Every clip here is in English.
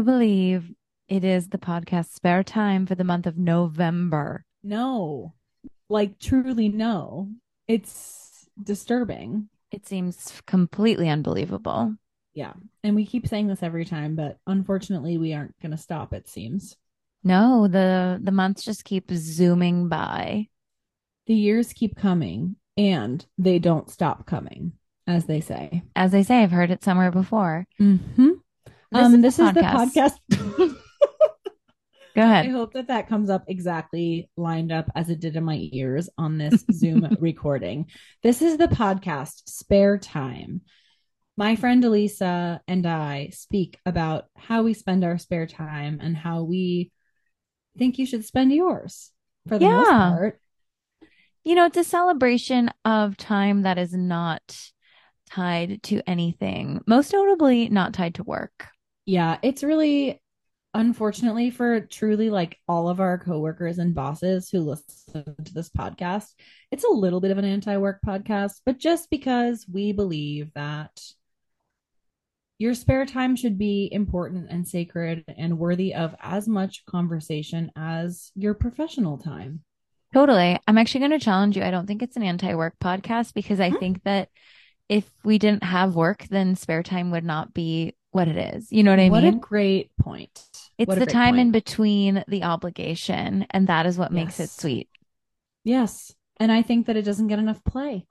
you believe it is the podcast Spare Time for the month of November? No, like truly no. It's disturbing. It seems completely unbelievable. Yeah. And we keep saying this every time, but unfortunately we aren't going to stop it seems. No, the the months just keep zooming by. The years keep coming and they don't stop coming, as they say. As they say, I've heard it somewhere before. Mm-hmm. This um, is this the is the podcast. Go ahead. I hope that that comes up exactly lined up as it did in my ears on this Zoom recording. This is the podcast Spare Time. My friend Elisa and I speak about how we spend our spare time and how we think you should spend yours for the most part. You know, it's a celebration of time that is not tied to anything, most notably not tied to work. Yeah, it's really unfortunately for truly like all of our coworkers and bosses who listen to this podcast, it's a little bit of an anti-work podcast, but just because we believe that your spare time should be important and sacred and worthy of as much conversation as your professional time. Totally. I'm actually going to challenge you. I don't think it's an anti work podcast because I Hmm. think that if we didn't have work, then spare time would not be what it is. You know what I what mean? What a great point. it's What the time in between the obligation, and that is what makes it sweet. Yes. And I think that it doesn't get enough play.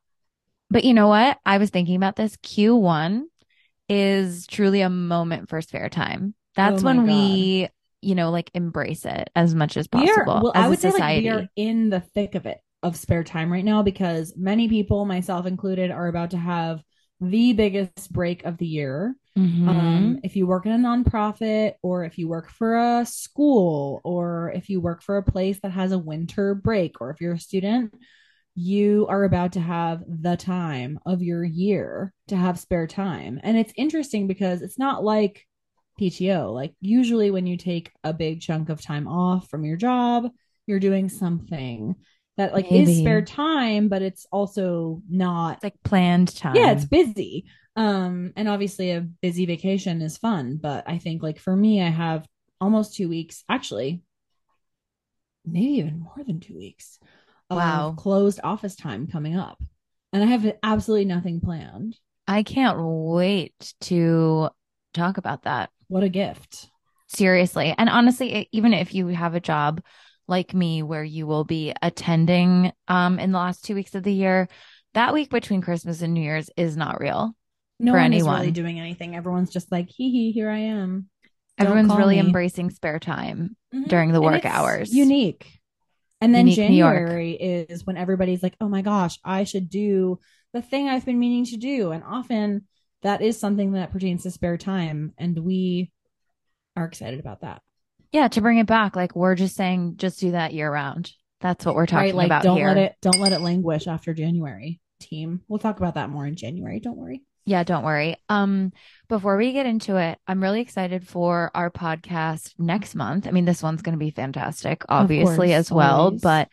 But you know what? I was thinking about this. Q1 is truly a moment for spare time. That's Oh when we, you know, like embrace it as much as We are, possible well, as I would say like we are in the thick of it of spare time right now because many people, myself included, are about to have the biggest break of the year. Mhm. Um, if you work in a nonprofit, or if you work for a school, or if you work for a place that has a winter break, or if you're a student, you are about to have the time of your year to have spare time. And it's interesting because it's not like PTO. Like, usually, when you take a big chunk of time off from your job, you're doing something that like Maybe. is spare time, but it's also not it's like planned time. yeah it's busy um and obviously a busy vacation is fun but i think like for me i have almost two weeks actually maybe even more than two weeks of Wow. closed office time coming up and i have absolutely nothing planned I can't wait to talk about that. what a gift Seriously. And honestly, even if you have a job like me where you will be attending um in the last two weeks of the year, that week between Christmas and New Year's is not real. no For one anyone. is really doing anything everyone's just like hee hee here i am Don't Everyone's really me. embracing spare time Mhm. during the work it's hours. Unique. And then Unique January is when everybody's like, oh my gosh, I should do the thing I've been meaning to do. And often that is something that pertains to spare time. And we are excited about that. Yeah, to bring it back, like we're just saying just do that year round. That's what we're talking right? Like about don't here. let it don't let it languish after January, team. We'll talk about that more in January. Don't worry. Yeah, don't worry. Um, before we get into it, I'm really excited for our podcast next month. I mean, this one's going to be fantastic, obviously, course, as well, always. but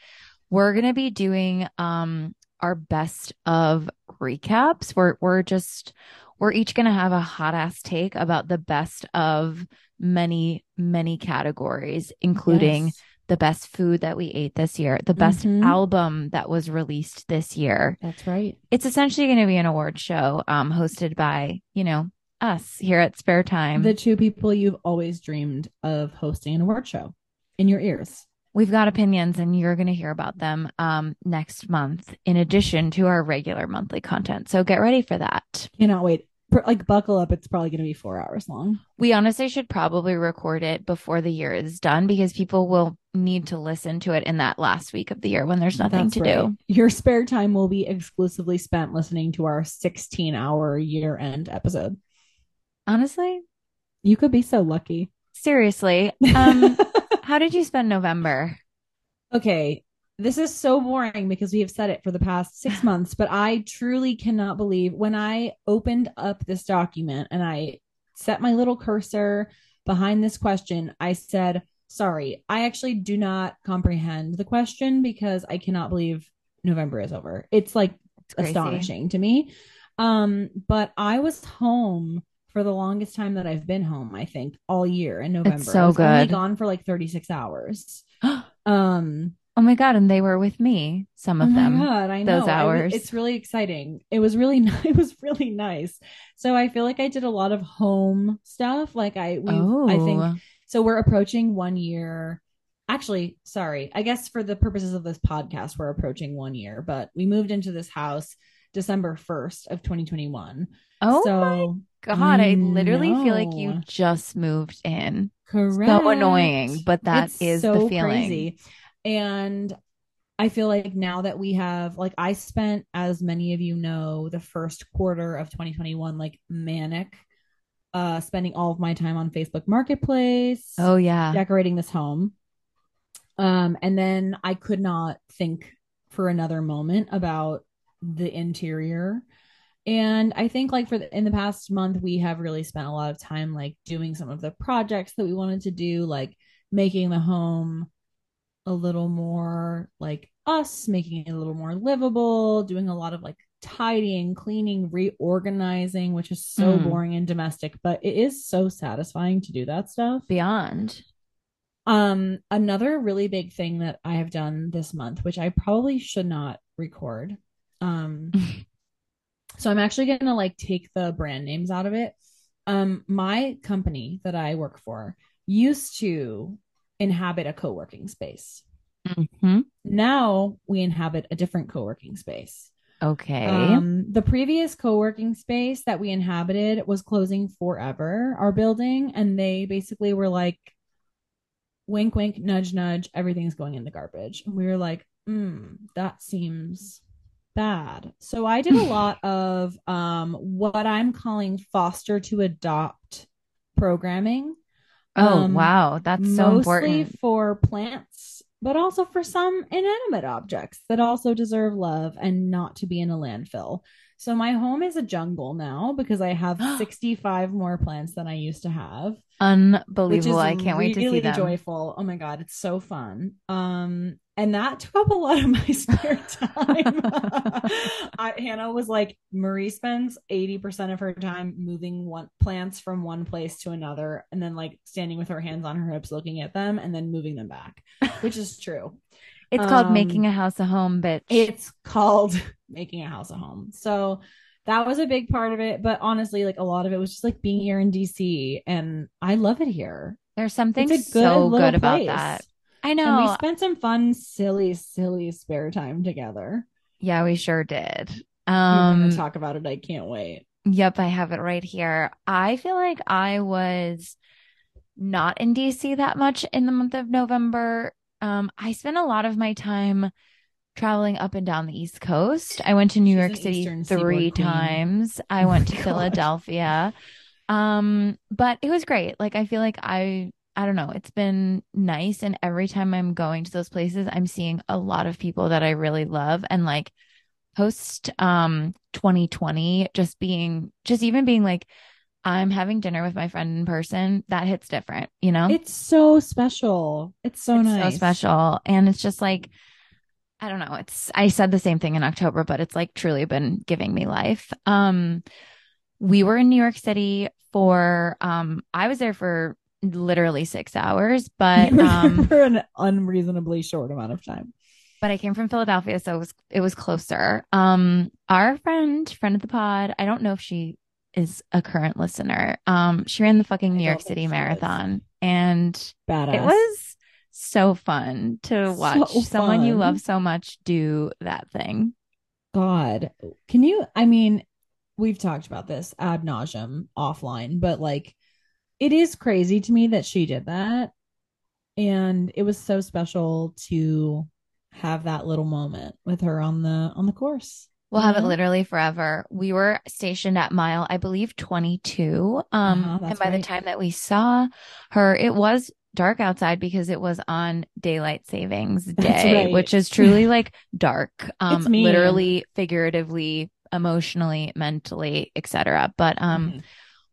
we're going to be doing um our best of recaps. We're we're just we're each going to have a hot ass take about the best of many many categories, including Yes, the best food that we ate this year, the best Mhm. album that was released this year, that's right. it's essentially going to be an award show um hosted by you know us here at spare time The two people you've always dreamed of hosting an award show in your ears. we've got opinions and you're going to hear about them um next month in addition to our regular monthly content so get ready for that Cannot wait. Like buckle up. It's probably going to be four hours long. we honestly should probably record it before the year is done because people will need to listen to it in that last week of the year when there's nothing That's to right. do Your spare time will be exclusively spent listening to our 16 hour year end episode. honestly You could be so lucky. seriously um how did you spend november okay. This is so boring because we have said it for the past six months, but I truly cannot believe when I opened up this document and I set my little cursor behind this question, I said, Sorry, I actually do not comprehend the question because I cannot believe November is over. It's like it's astonishing to me. Um, but I was home for the longest time that I've been home, I think, all year in November. so I was only good. gone for like 36 hours. oh my God. And they were with me, some of oh my them. God, I know. those I hours. it's really exciting. It was really it was really nice. So I feel like I did a lot of home stuff. Like I we Oh, I think oh. so we're approaching one year. Actually, sorry. I guess for the purposes of this podcast, we're approaching one year, but we moved into this house December 1st of 2021. oh so my God. I I literally feel like you just moved in. correct. So annoying, but that It's is so the feeling. crazy. And I feel like now that we have like I spent as many of you know the first quarter of 2021 like manic uh spending all of my time on Facebook Marketplace Oh, yeah. decorating this home. Um and then I could not think for another moment about the interior. And I think like for the, in the past month we have really spent a lot of time like doing some of the projects that we wanted to do like making the home a little more like us, making it a little more livable, doing a lot of like tidying, cleaning, reorganizing, which is so Mm. boring and domestic, but it is so satisfying to do that stuff. Beyond. Um, another really big thing that I have done this month, which I probably should not record. Um, so I'm actually gonna like take the brand names out of it. Um, my company that I work for used to inhabit a co-working space. hmm Now we inhabit a different co-working space. Okay. Um, the previous co-working space that we inhabited was closing forever, our building, and they basically were like, wink, wink, nudge, nudge, everything's going in the garbage. And we were like, mm, that seems bad. So I did a lot of um what I'm calling foster to adopt programming. Oh, um, wow. That's so mostly important. for plants, but also for some inanimate objects that also deserve love and not to be in a landfill. So my home is a jungle now because I have 65 more plants than I used to have, Unbelievable. I can't wait to see really them. joyful. Oh my god, it's so fun. Um and that took up a lot of my spare time. I, Hannah was like, Marie spends 80% of her time moving one plants from one place to another and then like standing with her hands on her hips looking at them and then moving them back, which is true. It's called Um, making a house a home, bitch. It's called making a house a home. So that was a big part of it. But honestly, like a lot of it was just like being here in DC and I love it here. There's something good so good about place. that. I And we spent some fun, silly, silly spare time together. Yeah, we sure did. We're Um, gonna talk about it. I can't wait. Yep, I have it right here. I feel like I was not in DC that much in the month of November. Um, I spent a lot of my time traveling up and down the East Coast. I went to New She's York City Eastern three times. I Oh went my to God. Philadelphia. Um, but it was great. Like I feel like I I don't know, it's been nice and every time I'm going to those places, I'm seeing a lot of people that I really love and like post um 2020 just being just even being like I'm having dinner with my friend in person, that hits different, you know? It's so special. It's so It's nice. so special. And it's just like, I don't know. It's, I said the same thing in October, but it's like truly been giving me life. Um, we were in New York City for, um, I was there for literally six hours, but, You were there um, for an unreasonably short amount of time. but I came from Philadelphia, so it was, it was closer. Um, our friend, friend of the pod, I don't know if she is a current listener. Um, she ran the fucking New York City she is. Marathon and Badass. It was so fun to watch So someone you love so much do that thing. God. Can you? I mean, we've talked about this ad nauseum offline, but like, it is crazy to me that she did that, and it was so special to have that little moment with her on the on the course. We'll have it literally forever. We were stationed at mile, I believe, 22. Um, Uh-huh, and by the time that we saw her, it was dark outside because it was on daylight savings day, right. which is truly like dark. Um, literally, figuratively, emotionally, mentally, etc. But um, Mhm.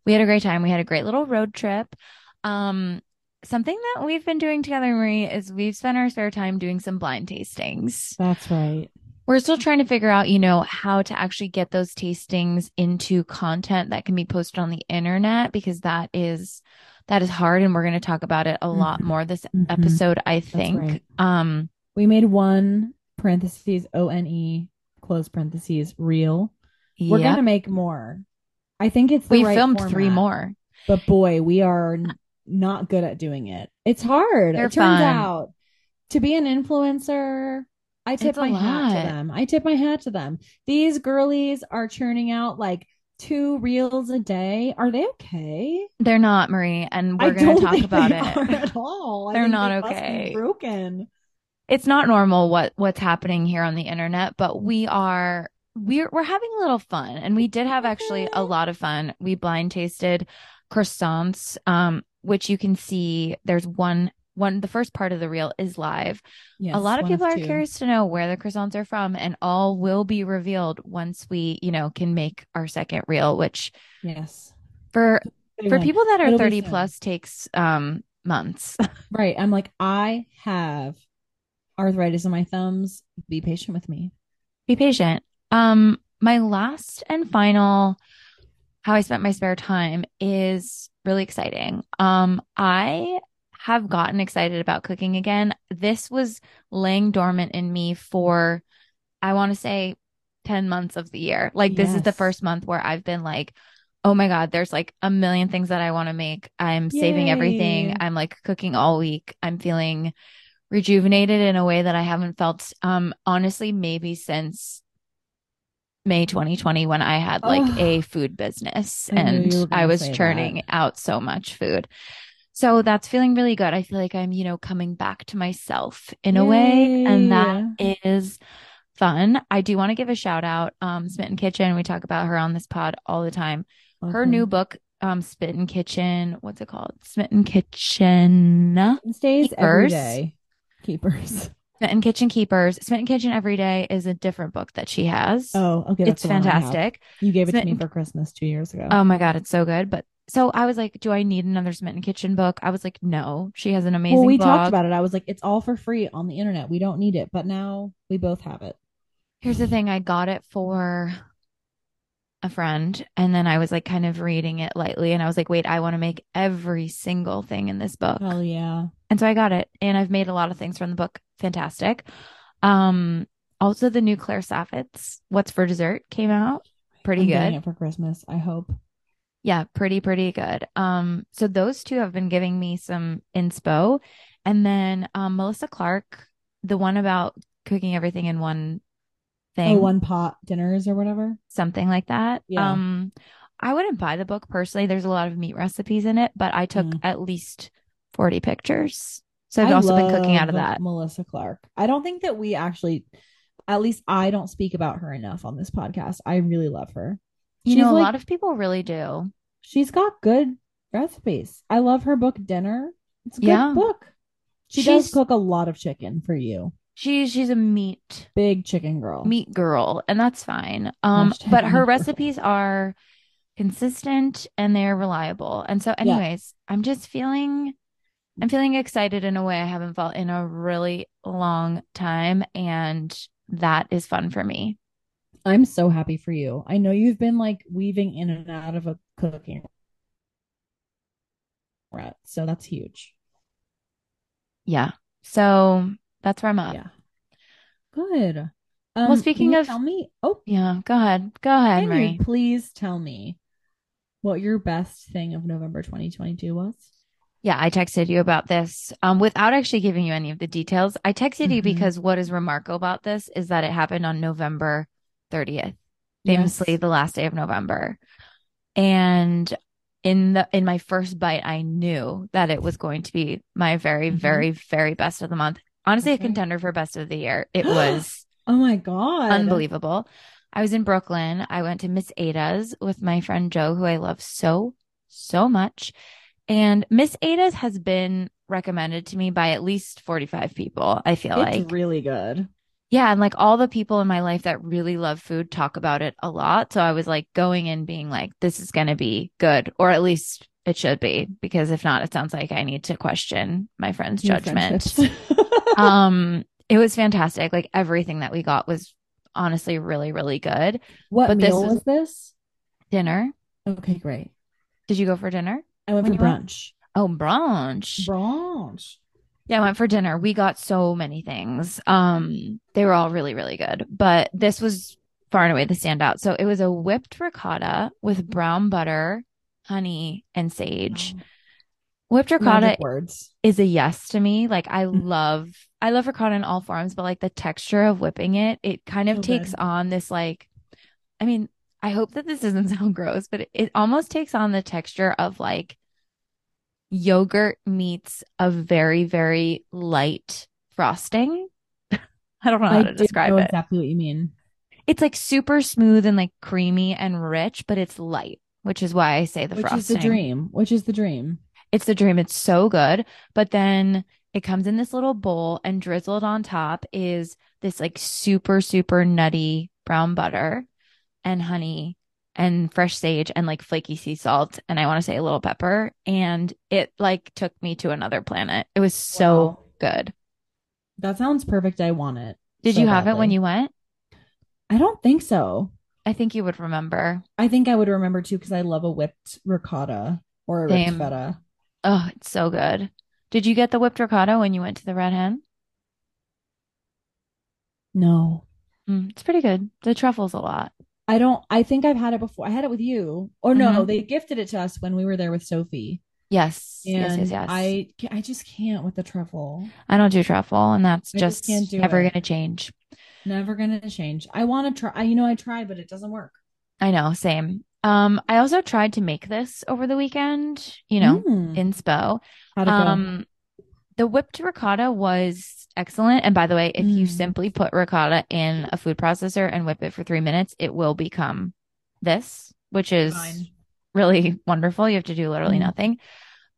We had a great time. We had a great little road trip. Um, something that we've been doing together, Marie, is we've spent our spare time doing some blind tastings. That's right. we're still trying to figure out, you know, how to actually get those tastings into content that can be posted on the internet because that is that is hard and we're going to talk about it a lot Mhm. more this Mhm. episode, I think. right. Um We made one parentheses O N E close parentheses real. We're gonna make more. I think it's the We right filmed three more. but boy, we are n- not good at doing it. It's hard. They're it turns fun. out to be an influencer. I tip It's my hat to them. I tip my hat to them. These girlies are churning out like two reels a day. Are they okay? They're not, Marie, and we're going to talk about it. at all. They're not they okay. broken. it's not normal what what's happening here on the internet, but we are we're we're having a little fun, and we did have actually a lot of fun. We blind tasted croissants, um, which you can see. There's one one. The first part of the reel is live. Yes, a lot of people are two. curious to know where the croissants are from, and all will be revealed once we, you know, can make our second reel. Which Yes. for for people that are It'll 30 plus takes um months. Right. I'm like, I have arthritis in my thumbs. Be patient with me. be patient. Um, my last and final how I spent my spare time is really exciting. Um, I have gotten excited about cooking again. This was laying dormant in me for, I want to say, 10 months of the year. Like, this is the first month where I've been like, oh my God, there's like a million things that I want to make. I'm saving everything. I'm like cooking all week. I'm feeling rejuvenated in a way that I haven't felt, um, honestly, maybe since May 2020 when I had like Oh. a food business I and I was say that. churning out so much food. So that's feeling really good. I feel like I'm, you know, coming back to myself in a way. And that is fun. I do want to give a shout out. Um, Smitten Kitchen. We talk about her on this pod all the time. Her new book, um, Smitten Kitchen. What's it called? Smitten Kitchen. stays every Keepers. day. Keepers. Smitten Kitchen Keepers. Smitten Kitchen Every Day is a different book that she has. Oh, okay. That's it's the one I have. fantastic. You gave it to me for Christmas two years ago. Oh my God, it's so good. But so I was like, do I need another Smitten Kitchen book? I was like, no. She has an amazing well, we blog. talked about it. I was like, it's all for free on the internet. We don't need it. But now we both have it. Here's the thing I got it for a friend. And then I was like, kind of reading it lightly. And I was like, wait, I want to make every single thing in this book. Hell yeah. And so I got it. And I've made a lot of things from the book. Fantastic. Um, also the new Claire Saffitz, What's for Dessert came out. Pretty I'm good. it for Christmas. I hope. Yeah, pretty, pretty good. Um, so those two have been giving me some inspo. And then um Melissa Clark, the one about cooking everything in one thing, Oh, one pot dinners or whatever. something like that. Yeah. Um, I wouldn't buy the book personally. There's a lot of meat recipes in it, but I took Mm. at least 40 pictures. So I've also been cooking out of that. Melissa Clark. I don't think that we actually, at least I don't speak about her enough on this podcast. I really love her. You She's know, a like- lot of people really do. She's got good recipes. I love her book Dinner. It's a good Yeah. book. She She's- does cook a lot of chicken for you. She's she's a meat Big chicken girl. meat girl, and that's fine. Um, Hashtag but her meat girl. recipes are consistent and they're reliable. And so, anyways, I'm just feeling I'm feeling excited in a way I haven't felt in a really long time, and that is fun for me. I'm so happy for you. I know you've been like weaving in and out of a cooking rut, so that's huge. Yeah. So that's where I'm at. Yeah. Good. Um, Well, speaking can you of- tell me, oh, Yeah, go ahead. Go ahead, can Marie. you please tell me what your best thing of November 2022 was? Yeah, I texted you about this um, without actually giving you any of the details. I texted you Mhm. because what is remarkable about this is that it happened on November 30th, famously Yes. the last day of November. And in the in my first bite, I knew that it was going to be my very, Mhm. very, very best of the month. Honestly, That's a contender for best of the year. It was Oh my God. unbelievable. I was in Brooklyn. I went to Miss Ada's with my friend Joe, who I love so, so much. And Miss Ada's has been recommended to me by at least 45 people, I feel It's like. really good. Yeah. And like all the people in my life that really love food talk about it a lot. So I was like going in being like, this is going to be good, or at least it should be, because if not, it sounds like I need to question my friend's judgment um it was fantastic like everything that we got was honestly really, really good. What But this meal was this? Dinner. Okay, great. Did you go for dinner? I went When for you went? brunch. Oh, brunch. Brunch. Yeah, I went for dinner. We got so many things. Um, they were all really, really good, but this was far and away the standout. So it was a whipped ricotta with brown butter, honey, and sage. Whipped ricotta words. is a yes to me. Like I Mhm. love I love ricotta in all forms, but like the texture of whipping it, it kind of So takes good. on this like I mean, I hope that this doesn't sound gross, but it, it almost takes on the texture of like yogurt meets a very, very light frosting. I don't know how I to describe know it. exactly what you mean. It's like super smooth and like creamy and rich, but it's light, which is why I say the Which frosting. is the dream. Which is the dream. It's the dream. It's so good. But then it comes in this little bowl and drizzled on top is this like super, super nutty brown butter and honey and fresh sage and like flaky sea salt. And I want to say a little pepper. And it like took me to another planet. It was so Wow. good. That sounds perfect. I want it. Did so you have it when you went? I don't think so. I think you would remember. I think I would remember too because I love a whipped ricotta or a whipped Same. feta. Oh, it's so good. Did you get the whipped ricotta when you went to the Red Hen? No, Mm, it's pretty good. The truffles a lot. I don't. I think I've had it before. I had it with you. Or no, Mhm. they gifted it to us when we were there with Sophie. Yes. Yes, And yes, yes. I, I just can't with the truffle. I don't do truffle, and that's I just just never going to change. Never gonna change. I want to try. I, you know, I tried, but it doesn't work. I know, same. Um, I also tried to make this over the weekend, you know, Mm. inspo. How'd it go? Um, the whipped ricotta was excellent. And by the way, if you Mm. simply put ricotta in a food processor and whip it for three minutes, it will become this, which is Fine. really wonderful. You have to do literally Mm. nothing.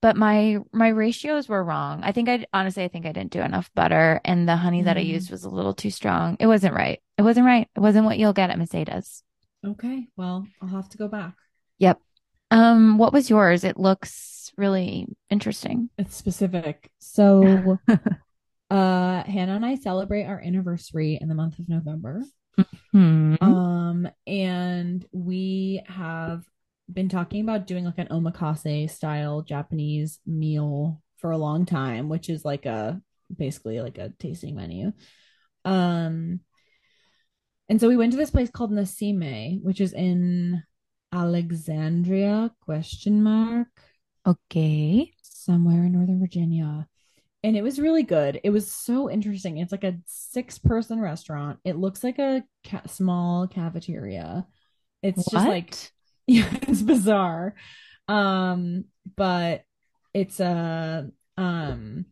But my my ratios were wrong. I think I honestly I think I didn't do enough butter and the honey that I Mm. used was a little too strong. It wasn't right. It wasn't right. It wasn't what you'll get at Miss Ada's. Okay. Well, I'll have to go back. Yep. Um, what was yours? It looks really interesting. It's specific. So, uh, Hannah and I celebrate our anniversary in the month of November. Hmm. Um, and we have been talking about doing like an omakase style Japanese meal for a long time, which is like a basically like a tasting menu. Um, and so we went to this place called Nasime, which is in Alexandria, question mark, Okay. somewhere in Northern Virginia. And it was really good. It was so interesting. It's like a six person restaurant. It looks like a ca- small cafeteria. It's just like yeah, it's bizarre. Um, but it's a um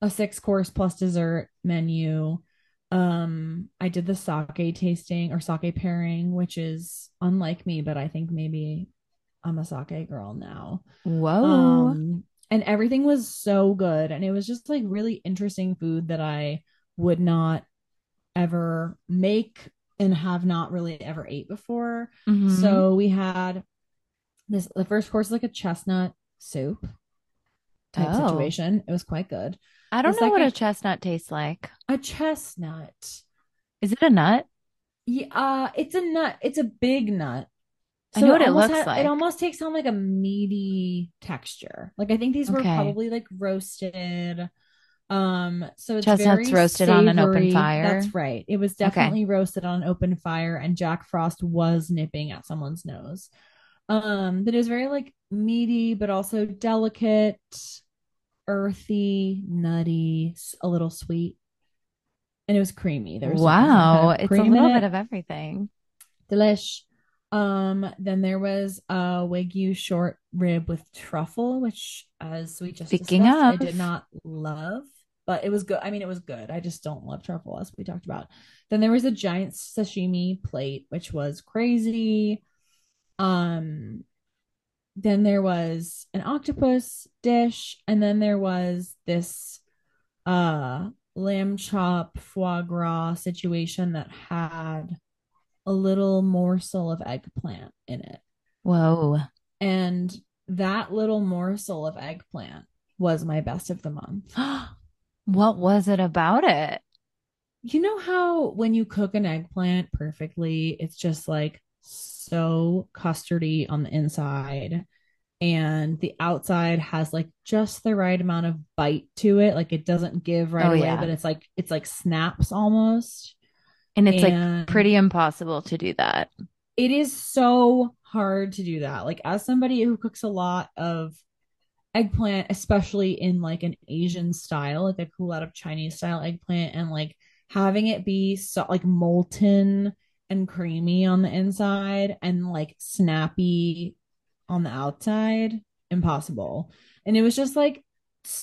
a six course plus dessert menu. Um, I did the sake tasting or sake pairing, which is unlike me, but I think maybe I'm a sake girl now. Whoa. Um, and everything was so good, and it was just like really interesting food that I would not ever make and have not really ever ate before. Mhm. So we had this the first course like a chestnut soup type Oh. situation. It was quite good. I don't the know what a chestnut tastes like. A chestnut. Is it a nut? Yeah, uh, it's a nut. It's a big nut. I know what it almost looks ha- like. It almost takes on like a meaty texture. Like I think these were Okay. probably like roasted. Um, so it's Chestnuts very roasted on an open fire? That's right. It was definitely roasted on an open fire, and Jack Frost was nipping at someone's nose. Um, but it was very like meaty, but also delicate, earthy, nutty, a little sweet, and it was creamy. There was Wow. kind of It's a little it bit of everything. delish. Um, then there was a wagyu short rib with truffle, which, as we just Speaking discussed, I did not love, but it was good. I mean, it was good. I just don't love truffle, as we talked about. Then there was a giant sashimi plate, which was crazy. Um, then there was an octopus dish, and then there was this uh lamb chop foie gras situation that had a little morsel of eggplant in it. Whoa. And that little morsel of eggplant was my best of the month. What was it about it? you know how when you cook an eggplant perfectly, it's just like so custardy on the inside and the outside has like just the right amount of bite to it. Like it doesn't give right Oh away, yeah. but it's like it's like snaps almost. And it's like pretty impossible to do that. it is so hard to do that. Like as somebody who cooks a lot of eggplant, especially in like an Asian style, like I cook a lot of Chinese style eggplant and like having it be so like molten and creamy on the inside and like snappy on the outside, impossible. And it was just like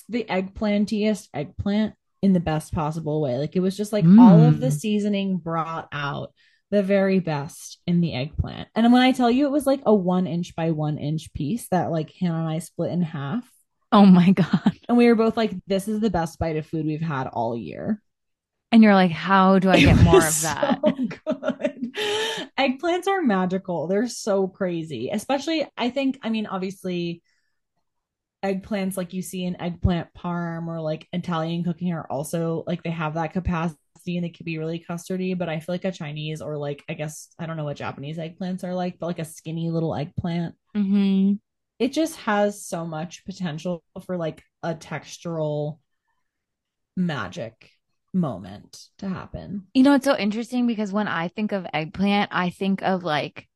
the eggplantiest eggplant in the best possible way. Like it was just like all of the Mm. seasoning brought out the very best in the eggplant. And when I tell you it was like a one inch by one inch piece that like Hannah and I split in half. Oh my God. And we were both like, this is the best bite of food we've had all year. And you're like, how do I get more of that? So good. Eggplants are magical. They're so crazy. Especially, I think, I mean, obviously, eggplants like you see in eggplant parm or like Italian cooking are also like they have that capacity and they can be really custardy. But I feel like a Chinese or like, I guess, I don't know what Japanese eggplants are like, but like a skinny little eggplant, hmm it just has so much potential for like a textural magic moment to happen. You know, it's so interesting because when I think of eggplant, I think of like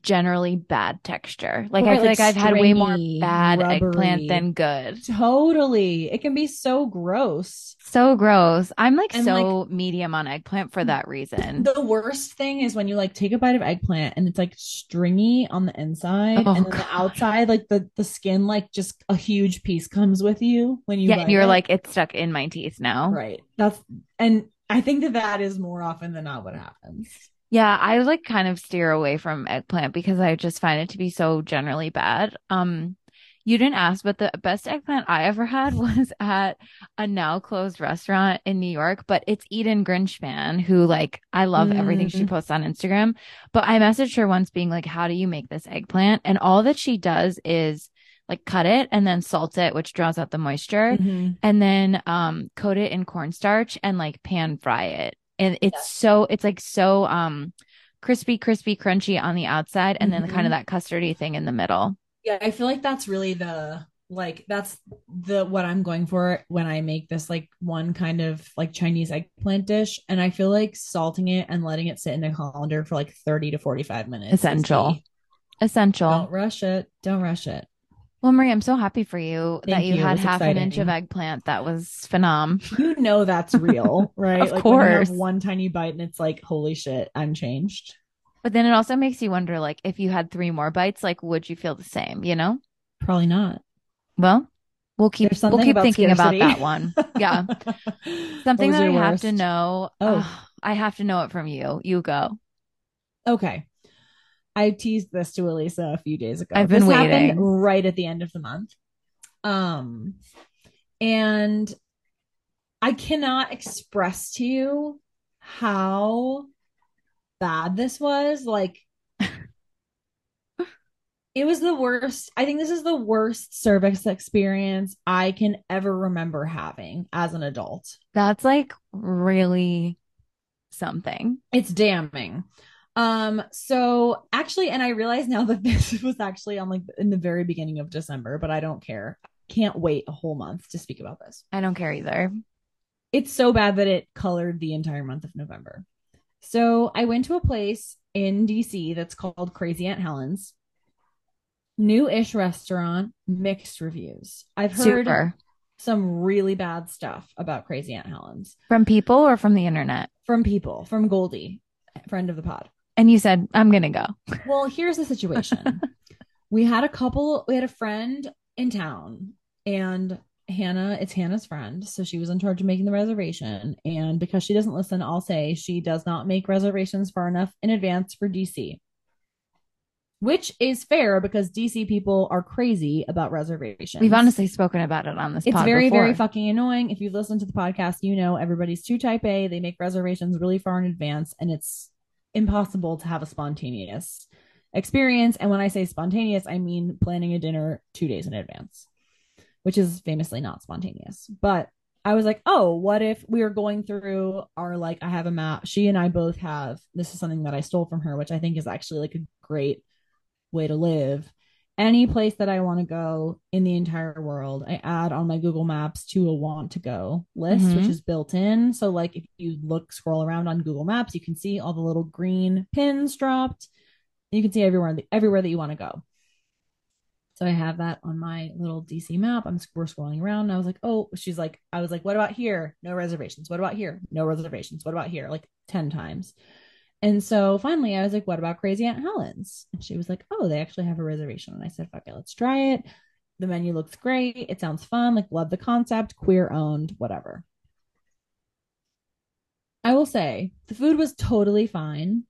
generally bad texture. Like I feel like like I've had way more bad rubbery. eggplant than good. Totally. It can be so gross. So gross. I'm like And, so medium on eggplant for that reason. The worst thing is when you like take a bite of eggplant and it's like stringy on the inside Oh, and then the outside, like the, the skin, like just a huge piece comes with you when you Yeah, you're it. like, it's stuck in my teeth now. right. That's, and I think that that is more often than not what happens. Yeah, I like kind of steer away from eggplant because I just find it to be so generally bad. Um, you didn't ask, but the best eggplant I ever had was at a now closed restaurant in New York, but it's Eden Grinshpan, who like I love everything she Mm. posts on Instagram. But I messaged her once being like, How do you make this eggplant? And all that she does is like cut it and then salt it, which draws out the moisture, Mhm. and then um coat it in cornstarch and like pan fry it. And it's Yeah. so it's like so um crispy, crispy, crunchy on the outside, and then kind of that custardy thing in the middle. Yeah, I feel like that's really the like that's the what I'm going for when I make this like one kind of like Chinese eggplant dish. And I feel like salting it and letting it sit in a colander for like 30 to 45 minutes. Essential. Essential. Don't rush it. Don't rush it. Well, Marie, I'm so happy for you that you you. Had half an inch of eggplant. That was phenom. You know that's real, right? Of like when you have course. one tiny bite and it's like, holy shit, I'm changed. But then it also makes you wonder, like, if you had three more bites, like, would you feel the same? You know? Probably not. Well, we'll keep we'll keep about thinking about that one. Yeah. Something that I your have to know. Oh. Ugh, I have to know it from you. You go. Okay. I teased this to Elisa a few days ago. I've been this happened waiting. right at the end of the month. Um and I cannot express to you how bad this was. Like it was the worst. I think this is the worst cervix experience I can ever remember having as an adult. That's like really something. It's damning. Um, so actually, and I realize now that this was actually on like in the very beginning of December, but I don't care. Can't wait a whole month to speak about this. I don't care either. It's so bad that it colored the entire month of November. So I went to a place in DC that's called Crazy Aunt Helen's. New-ish restaurant, mixed reviews. I've heard Super. some really bad stuff about Crazy Aunt Helen's From people or from the internet? from people, from Goldie, friend of the pod. And you said, I'm gonna go. Well, here's the situation. we had a couple, we had a friend in town, and Hannah, it's Hannah's friend. So she was in charge of making the reservation. And because she doesn't listen, I'll say she does not make reservations far enough in advance for DC, which is fair because DC people are crazy about reservations. We've honestly spoken about it on this It's very, before. very fucking annoying. If you've listened to the podcast, you know everybody's too type A. They make reservations really far in advance, and it's impossible to have a spontaneous experience. And when I say spontaneous, I mean planning a dinner two days in advance, which is famously not spontaneous. But I was like, oh, what if we were going through our like I have a map. She and I both have this is something that I stole from her, which I think is actually like a great way to live. Any place that I want to go in the entire world, I add on my Google Maps to a want to go list, mm-hmm. which is built in. So, like, if you look, scroll around on Google Maps, you can see all the little green pins dropped. You can see everywhere, everywhere that you want to go. So I have that on my little DC map. I'm we're scrolling around. And I was like, oh, she's like, I was like, what about here? No reservations. What about here? No reservations. What about here? Like 10 times. And so finally I was like, what about Crazy Aunt Helen's? And she was like, oh, they actually have a reservation. And I said, fuck it, let's try it. The menu looks great. It sounds fun. Like, love the concept, queer owned, whatever. I will say the food was totally fine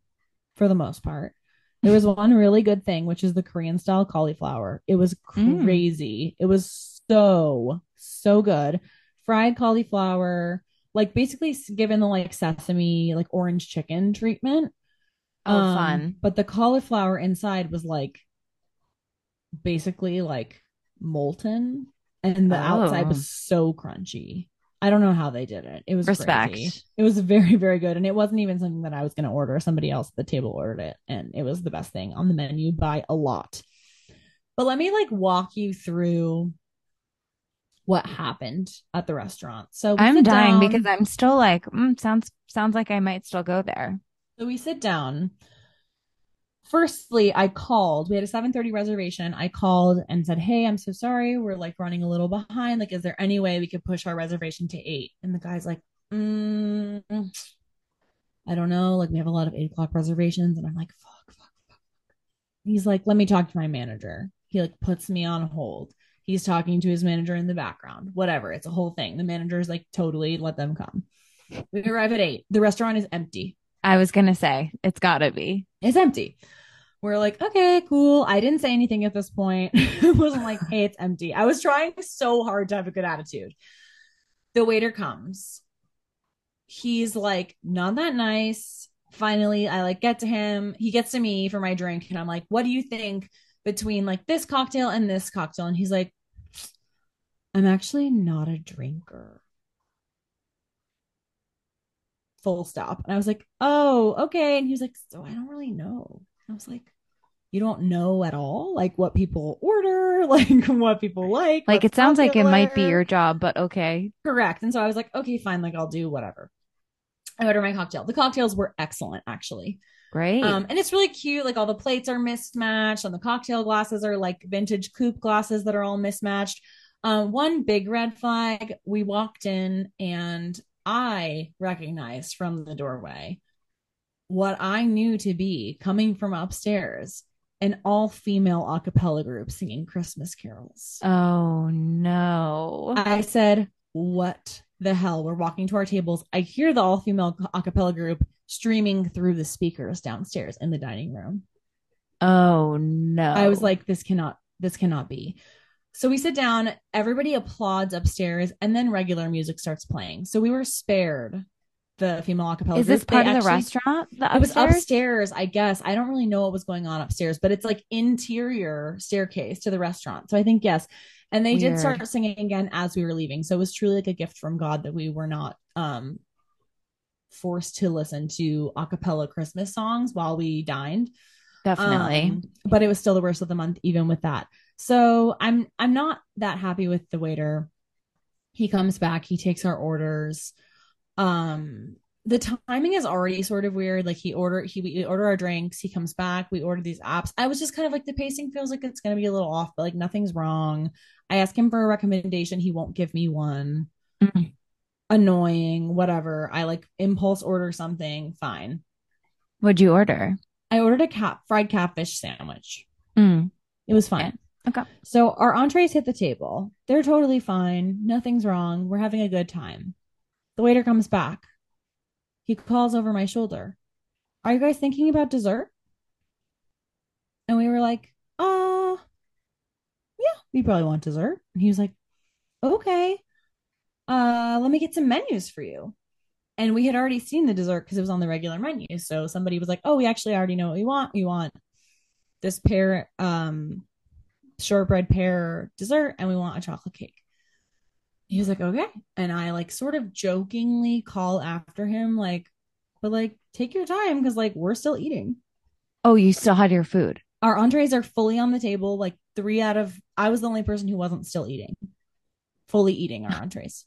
for the most part. There was one really good thing, which is the Korean style cauliflower. It was mm. crazy. Mm. It was so, so good. Fried cauliflower, like basically given the like sesame, like orange chicken treatment. Oh, um, fun. But the cauliflower inside was like basically like molten and the oh. outside was so crunchy. I don't know how they did it. It was respect. Crazy. It was very, very good. And it wasn't even something that I was going to order. Somebody else at the table ordered it. And it was the best thing on the menu by a lot. But let me like walk you through what happened at the restaurant. So I'm dying down. because I'm still like, mm, sounds sounds like I might still go there. So we sit down firstly, I called. We had a 7:30 reservation. I called and said, "Hey, I'm so sorry. We're like running a little behind. Like, is there any way we could push our reservation to eight? And the guy's like, mm, I don't know. Like, we have a lot of eight o'clock reservations, and I'm like, fuck, fuck, fuck. He's like, let me talk to my manager. He like puts me on hold. He's talking to his manager in the background. Whatever. It's a whole thing. The manager's like, totally let them come. We arrive at eight. The restaurant is empty. I was gonna say it's gotta be. It's empty we're like, okay, cool. I didn't say anything at this point. it wasn't like, hey, it's empty. I was trying so hard to have a good attitude. The waiter comes. He's like, not that nice. Finally, I like get to him. He gets to me for my drink. And I'm like, what do you think between like this cocktail and this cocktail? And he's like, I'm actually not a drinker. Full stop. And I was like, oh, okay. And he was like, so I don't really know. I was like, you don't know at all like what people order, like what people like. Like it sounds popular. like it might be your job, but okay. Correct. And so I was like, okay, fine, like I'll do whatever. I order my cocktail. The cocktails were excellent, actually. Great. Um, and it's really cute. Like all the plates are mismatched, and the cocktail glasses are like vintage coupe glasses that are all mismatched. Um, one big red flag. We walked in, and I recognized from the doorway what I knew to be coming from upstairs an all female a cappella group singing Christmas carols. Oh no. I said, What the hell? We're walking to our tables. I hear the all female a cappella group streaming through the speakers downstairs in the dining room. Oh no. I was like, This cannot, this cannot be. So we sit down, everybody applauds upstairs, and then regular music starts playing. So we were spared the female acapella. Is this part they of actually, the restaurant? The it was upstairs, I guess. I don't really know what was going on upstairs, but it's like interior staircase to the restaurant. So I think yes. And they Weird. did start singing again as we were leaving. So it was truly like a gift from God that we were not um forced to listen to acapella Christmas songs while we dined. Definitely. Um, but it was still the worst of the month even with that. So I'm I'm not that happy with the waiter. He comes back, he takes our orders um the timing is already sort of weird. Like he order he we order our drinks, he comes back, we order these apps. I was just kind of like the pacing feels like it's gonna be a little off, but like nothing's wrong. I ask him for a recommendation, he won't give me one. Mm-hmm. Annoying, whatever. I like impulse order something, fine. What'd you order? I ordered a cat fried catfish sandwich. Mm. It was fine. Okay. So our entrees hit the table. They're totally fine. Nothing's wrong. We're having a good time. The waiter comes back. He calls over my shoulder. Are you guys thinking about dessert? And we were like, uh, yeah, we probably want dessert. And he was like, okay, uh, let me get some menus for you. And we had already seen the dessert because it was on the regular menu. So somebody was like, oh, we actually already know what we want. We want this pear, um, shortbread pear dessert, and we want a chocolate cake he was like, okay. And I like sort of jokingly call after him, like, but like, take your time because like we're still eating. Oh, you still had your food. Our entrees are fully on the table. Like three out of I was the only person who wasn't still eating, fully eating our entrees.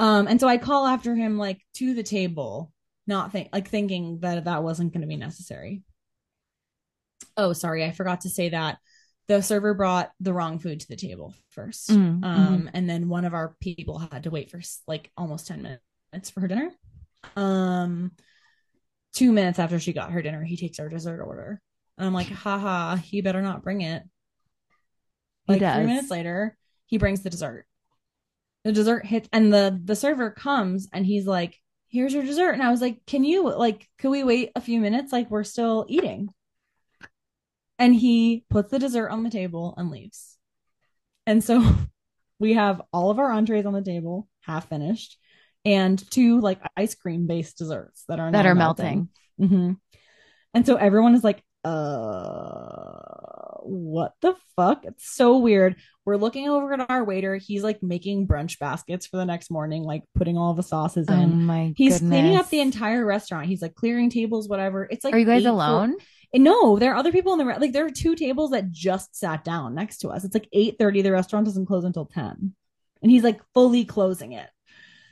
Um, and so I call after him like to the table, not think like thinking that that wasn't going to be necessary. Oh, sorry, I forgot to say that. The server brought the wrong food to the table 1st Mm, um, and then one of our people had to wait for like almost 10 minutes for her dinner. Um two minutes after she got her dinner he takes our dessert order. And i'm like haha he better not bring it. Like three minutes later he brings the dessert the dessert hits and the the server comes and he's like here's your dessert. And i was like can you like could we wait a few minutes? Like we're still eating. And he puts the dessert on the table and leaves. And so we have all of our entrees on the table half finished and two like ice cream based desserts that are that are melting. hmm and so everyone is like uh what the fuck? It's so weird. We're looking over at our waiter. He's like making brunch baskets for the next morning like putting all the sauces in. Oh in. my he's goodness. cleaning up the entire restaurant. He's like clearing tables whatever. It's like Are you guys 8 fo- alone? no there are other people in the re- like there are two tables that just sat down next to us. It's like 8 30 the restaurant doesn't close until 10 and he's like fully closing it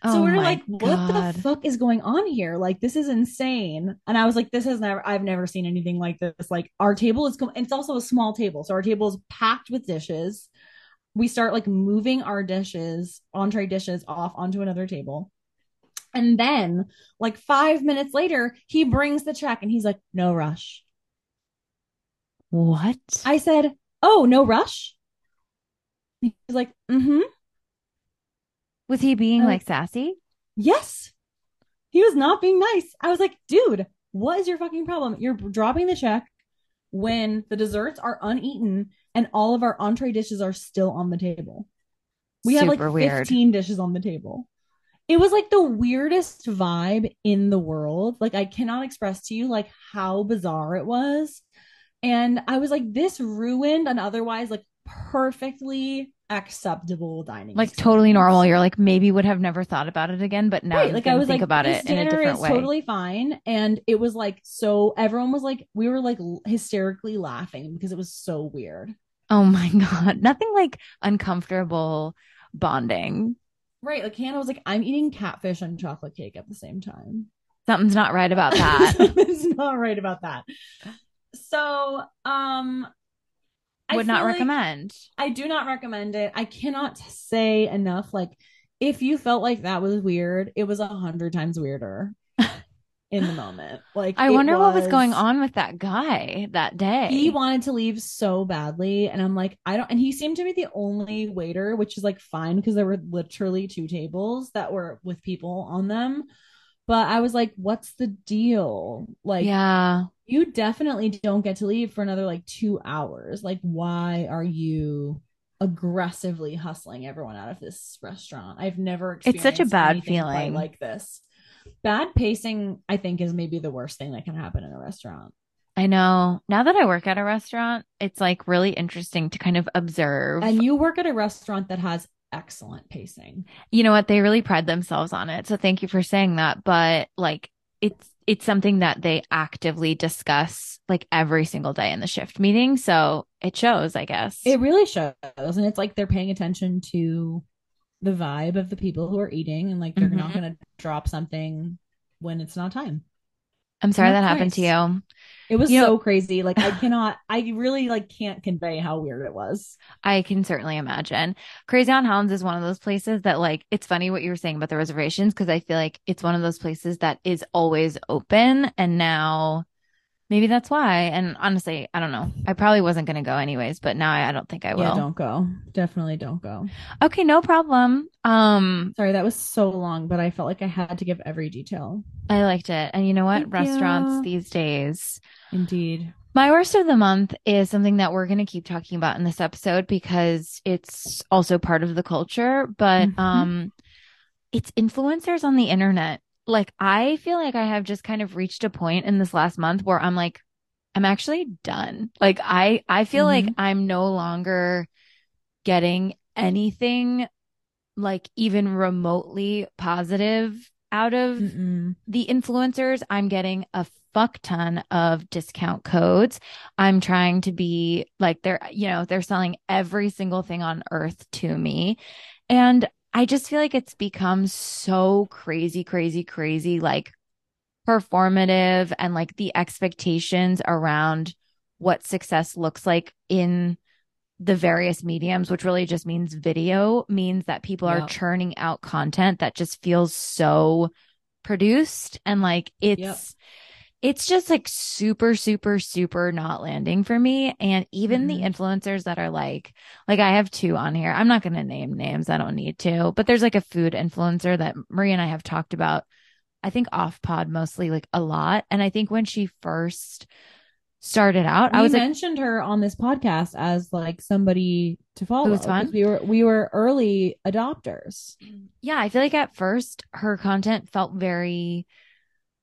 so oh we we're like, what God. the fuck is going on here? Like, this is insane. And I was like, this has never, I've never seen anything like this. Like, our table is, com- it's also a small table. So our table is packed with dishes. We start like moving our dishes, entree dishes off onto another table. And then, like, five minutes later, he brings the check and he's like, no rush. What? I said, oh, no rush. He's like, mm hmm. Was he being Uh, like sassy? Yes. He was not being nice. I was like, dude, what is your fucking problem? You're dropping the check when the desserts are uneaten and all of our entree dishes are still on the table. We have like Super weird. 15 dishes on the table. It was like the weirdest vibe in the world. Like I cannot express to you like how bizarre it was. And I was like, this ruined an otherwise like perfectly acceptable dining. Like totally normal. You're like maybe would have never thought about it again, but now right you like i was think like about it in a different is way. totally fine and it was like so everyone was like we were like hysterically laughing because it was so weird Oh my God. Nothing like uncomfortable bonding. right like hannah was like i'm eating catfish and chocolate cake at the same time Something's not right about that. it's not right about that so um Would not feel like- recommend. I do not recommend it. I cannot say enough. Like, if you felt like that was weird, it was a hundred times weirder in the moment. Like, I wonder what was going on with that guy that day. He wanted to leave so badly, and I'm like, I don't. And he seemed to be the only waiter, which is like fine because there were literally two tables that were with people on them. But I was like, what's the deal? Like, yeah. You definitely don't get to leave for another like two hours. Like, why are you aggressively hustling everyone out of this restaurant? I've never It's such a bad feeling. like this. Bad pacing, I think, is maybe the worst thing that can happen in a restaurant. I know. Now that I work at a restaurant, it's like really interesting to kind of observe. And you work at a restaurant that has excellent pacing. you know what? They really pride themselves on it. So thank you for saying that. But like it's it's something that they actively discuss like every single day in the shift meeting. So it shows, I guess. It really shows. And it's like they're paying attention to the vibe of the people who are eating and like they're not Mhm. going to drop something when it's not time. I'm sorry that happened to you. It was You know- so crazy. Like I cannot I really like can't convey how weird it was. I can certainly imagine. Crazy Aunt Helen's is one of those places that like it's funny what you were saying about the reservations because I feel like it's one of those places that is always open and now maybe that's why. And honestly, I don't know. I probably wasn't going to go anyways, but now I, I don't think I will. Yeah, don't go. Definitely don't go. Okay, no problem. Um, Sorry, that was so long, but I felt like I had to give every detail. I liked it. And you know what? Thank Restaurants you. these days. Indeed. My worst of the month is something that we're going to keep talking about in this episode because it's also part of the culture, but Mhm. um it's influencers on the internet. Like I feel like I have just kind of reached a point in this last month where I'm like I'm actually done. Like I I feel like Mhm. I'm no longer getting anything like even remotely positive out of Mm-mm. the influencers. I'm getting a fuck ton of discount codes. I'm trying to be like they're, you know, they're selling every single thing on earth to me. And I just feel like it's become so crazy, crazy, crazy, like performative and like the expectations around what success looks like in the various mediums, which really just means video, means that people are churning out content that just feels so produced and like it's Yep. It's just like super super super not landing for me and even the Mhm. influencers that are like like I have two on here. I'm not going to name names. I don't need to. But there's like a food influencer that Marie and I have talked about I think off pod mostly like a lot and I think when she first started out, I we was like mentioned her on this podcast as like somebody to follow. was We were we were early adopters. yeah, I feel like at first her content felt very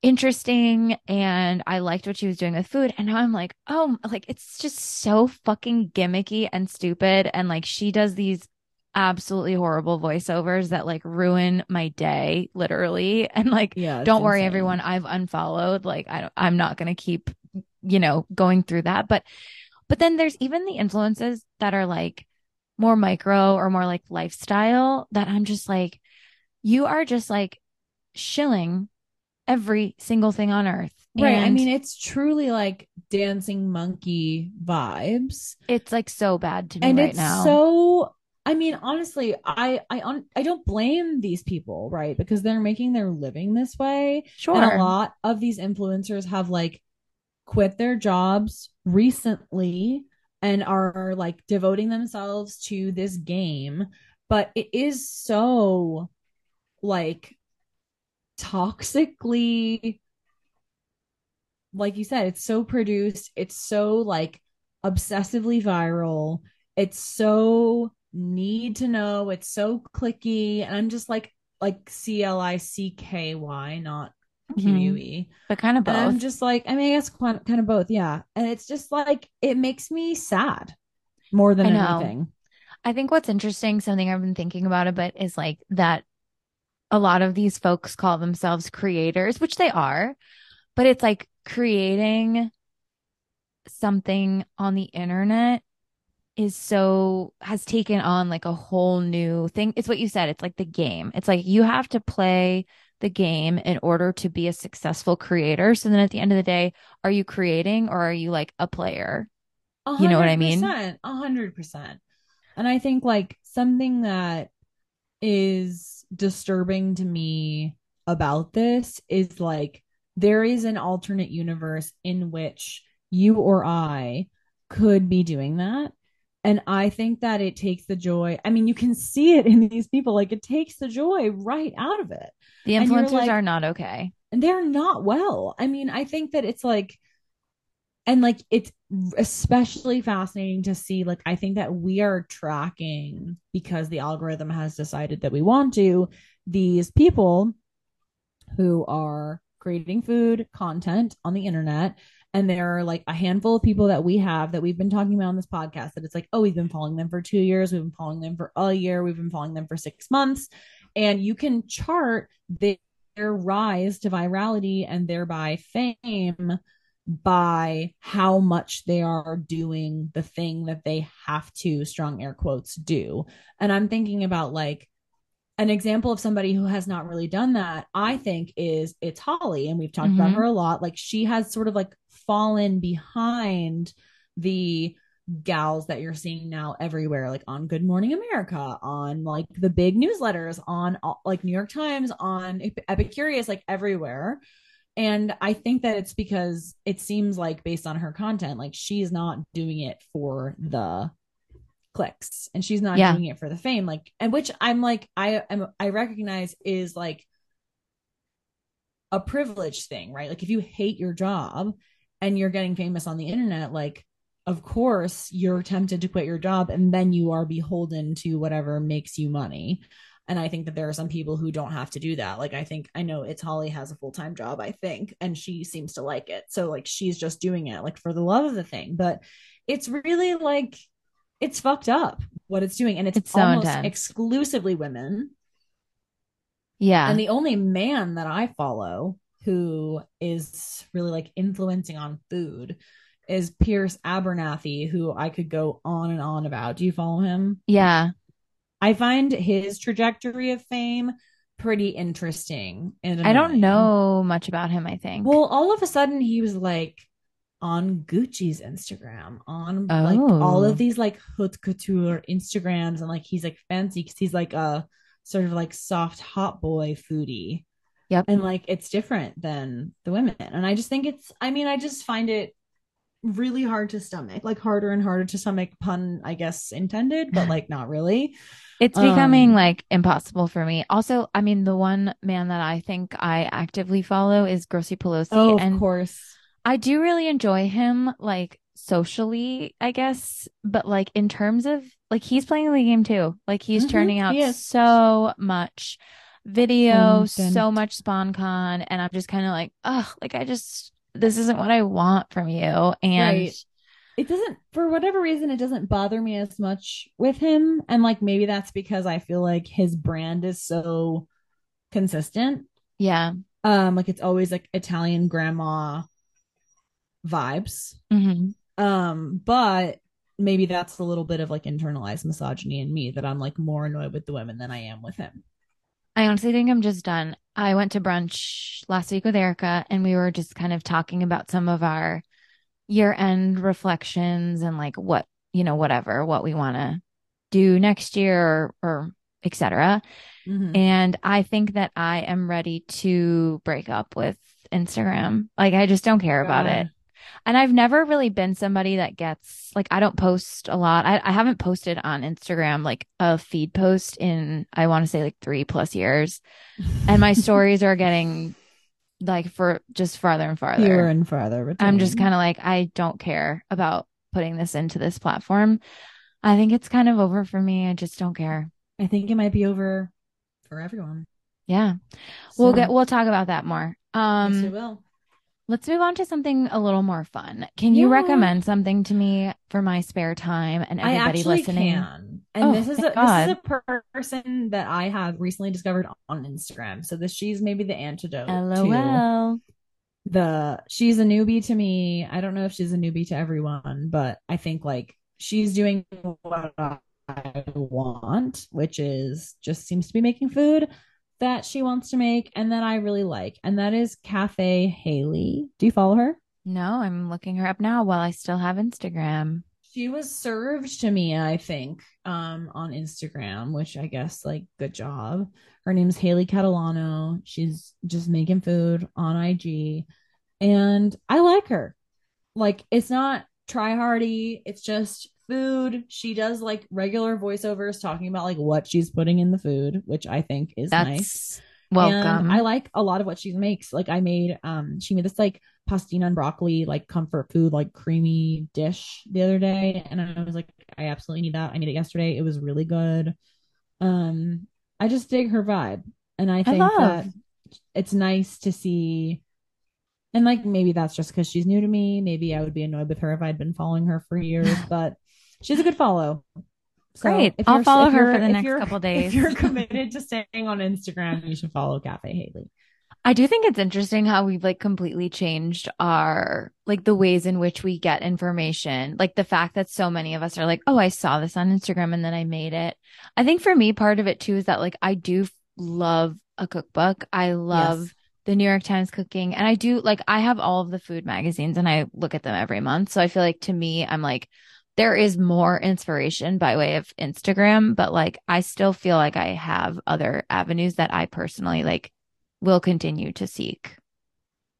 interesting and I liked what she was doing with food. And now I'm like, oh, like it's just so fucking gimmicky and stupid. And like she does these absolutely horrible voiceovers that like ruin my day, literally. And like, Yeah. don't worry, insane. everyone, I've unfollowed. Like, I don't, I'm not going to keep, you know, going through that. But, but then there's even the influences that are like more micro or more like lifestyle that I'm just like, you are just like shilling every single thing on earth. Right. I mean, it's truly like dancing monkey vibes. it's like so bad to me and right it's now. so I mean, honestly, I I un, I don't blame these people, right? Because they're making their living this way. sure. And a lot of these influencers have like quit their jobs recently and are like devoting themselves to this game. But it is so like toxically, like you said, it's so produced, it's so like obsessively viral, it's so need to know, it's so clicky. And I'm just like, like C L I C K Y, not mm-hmm. Q U E. But kind of And I'm just like, I mean, I guess kind of both, yeah. And it's just like it makes me sad more than I know. anything. I think what's interesting, something I've been thinking about a bit is like that a lot of these folks call themselves creators, which they are, but it's like creating something on the internet is so has taken on like a whole new thing. It's what you said. It's like the game. It's like you have to play the game in order to be a successful creator. So then at the end of the day, are you creating or are you like a player? You know what I mean? A hundred percent. And I think like something that is disturbing to me about this is like there is an alternate universe in which you or I could be doing that. And I think that it takes the joy. I mean, you can see it in these people. Like it takes the joy right out of it. The influencers like- are not okay. and they're not well. I mean, I think that it's like, and like it's especially fascinating to see. Like, I think that we are tracking because the algorithm has decided that we want to these people who are creating food content on the internet. And there are like a handful of people that we have that we've been talking about on this podcast that it's like, oh, we've been following them for two years. We've been following them for a year. We've been following them for six months. And you can chart their rise to virality and thereby fame by how much they are doing the thing that they have to, strong air quotes, do. And I'm thinking about like, an example of somebody who has not really done that, I think, is it's Holly. And we've talked about Mhm. her a lot. Like she has sort of like fallen behind the gals that you're seeing now everywhere, like on Good Morning America, on like the big newsletters, on like New York Times, on Ep- Epicurious, like everywhere. And I think that it's because it seems like based on her content, like she's not doing it for the clicks and she's not Yeah. doing it for the fame. Like and which i'm like i am i recognize is like a privilege thing right? Like if you hate your job and you're getting famous on the internet like of course you're tempted to quit your job and then you are beholden to whatever makes you money and i think that there are some people who don't have to do that like i think i know it's holly has a full-time job i think and she seems to like it so like she's just doing it like for the love of the thing but it's really like it's fucked up what it's doing. And it's, It's so almost intense. exclusively women. Yeah. And the only man that I follow who is really like influencing on food is Pierce Abernathy, who I could go on and on about. Do you follow him? yeah. I find his trajectory of fame pretty interesting. And I don't know much about him, I think. Well, all of a sudden he was like on Gucci's Instagram, on like Oh. all of oh. these like haute couture Instagrams, and like he's like fancy because he's like a sort of like soft hot boy foodie. Yep. And like it's different than the women. And I just think it's I mean, I just find it really hard to stomach, like harder and harder to stomach, pun, I guess, intended, but like not really. It's becoming Um, like impossible for me. Also, I mean, the one man that I think I actively follow is Grossy Pelosi. Oh, of and course. I do really enjoy him, like socially, I guess. But like in terms of like he's playing the game too. Like he's Mhm, churning out he so much video, Content. so much sponcon, and I'm just kind of like, oh, like I just this isn't what I want from you. And Right. It doesn't for whatever reason it doesn't bother me as much with him. And like maybe that's because i feel like his brand is so consistent. Yeah. um like it's always like italian grandma vibes. Hmm um but maybe that's a little bit of like internalized misogyny in me that i'm like more annoyed with the women than i am with him. I honestly think I'm just done. I went to brunch last week with Erica and we were just kind of talking about some of our year end reflections and like what, you know, whatever, what we want to do next year or, or et cetera. Mhm. And I think that I am ready to break up with Instagram. Like, I just don't care about it. And I've never really been somebody that gets like I don't post a lot. I, I haven't posted on Instagram like a feed post in I want to say like three plus years. And my stories are getting like for just farther and farther. And farther I'm just kind of like, I don't care about putting this into this platform. I think it's kind of over for me. I just don't care. i think it might be over for everyone Yeah. We'll get we'll talk about that more. yes, we Um will let's move on to something a little more fun. Can you recommend something to me for my spare time and everybody listening? can. And Oh, this is a, this is a per- person that I have recently discovered on Instagram. So this she's maybe the antidote to LOL. the she's a newbie to me. I don't know if she's a newbie to everyone, but I think like she's doing what I want, which is just seems to be making food that she wants to make and that I really like. And that is Cafe Hailee. Do you follow her? No, I'm looking her up now while I still have Instagram. She was served to me, I think, um, on Instagram, which I guess like good job. Her name's Hailee Catalano. She's just making food on IG, and I like her. Like it's not try hardy. It's just food. She does like regular voiceovers talking about like what she's putting in the food, which I think is That's nice. Welcome. And I like a lot of what she makes. Like I made um she made this like pastina and broccoli like comfort food like creamy dish the other day and I was like I absolutely need that. I need it yesterday. It was really good. Um I just dig her vibe and I think love. that it's nice to see and like maybe that's just because she's new to me. Maybe I would be annoyed with her if I'd been following her for years, but she's a good follow. So Great. I'll follow her for the next couple days. If you're committed to staying on Instagram, you should follow Cafe Hailee. I do think it's interesting how we've like completely changed our like the ways in which we get information. Like the fact that so many of us are like, "Oh, I saw this on Instagram and then I made it." I think for me part of it too is that like I do love a cookbook. I love Yes. the New York Times cooking and I do like I have all of the food magazines and I look at them every month. So I feel like to me I'm like there is more inspiration by way of Instagram, but like I still feel like I have other avenues that I personally like will continue to seek.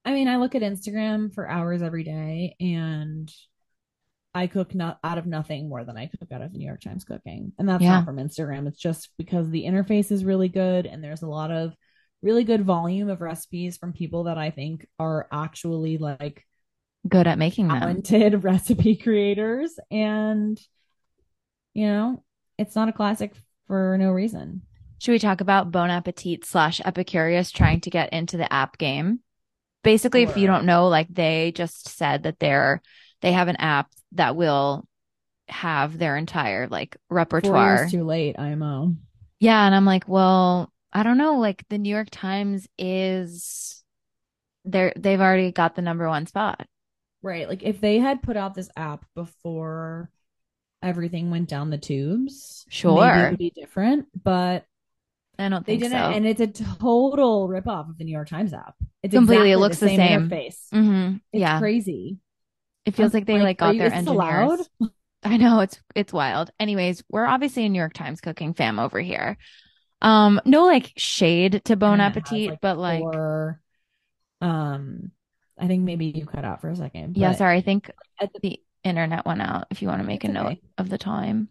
I mean, I look at Instagram for hours every day and I cook not out of nothing more than I cook out of New York Times cooking. And that's Yeah. not from Instagram. It's just because the interface is really good and there's a lot of really good volume of recipes from people that I think are actually like Good at making them. talented recipe creators. And, you know, it's not a classic for no reason. Should we talk about Bon Appetit slash Epicurious trying to get into the app game? Basically, if you don't know, like they just said that they're they have an app that will have their entire like repertoire. too late, IMO. Yeah, and I'm like, well, I don't know, like the New York Times is they're they've already got the number one spot. Right. Like if they had put out this app before everything went down the tubes, maybe Sure. it would be different. But I don't they didn't, so. and it's a total rip off of the New York Times app. It's Completely, it looks the same. interface. hmm It's Yeah. crazy. It feels I'm like they like are got you- their engineers. allowed? I know it's it's wild. Anyways, we're obviously a New York Times cooking fam over here. Um, no like shade to Bon And it has, Appetit, but like four, um, I think maybe you cut out for a second. yeah, sorry, I think the- internet went out if you want to make a note of the time.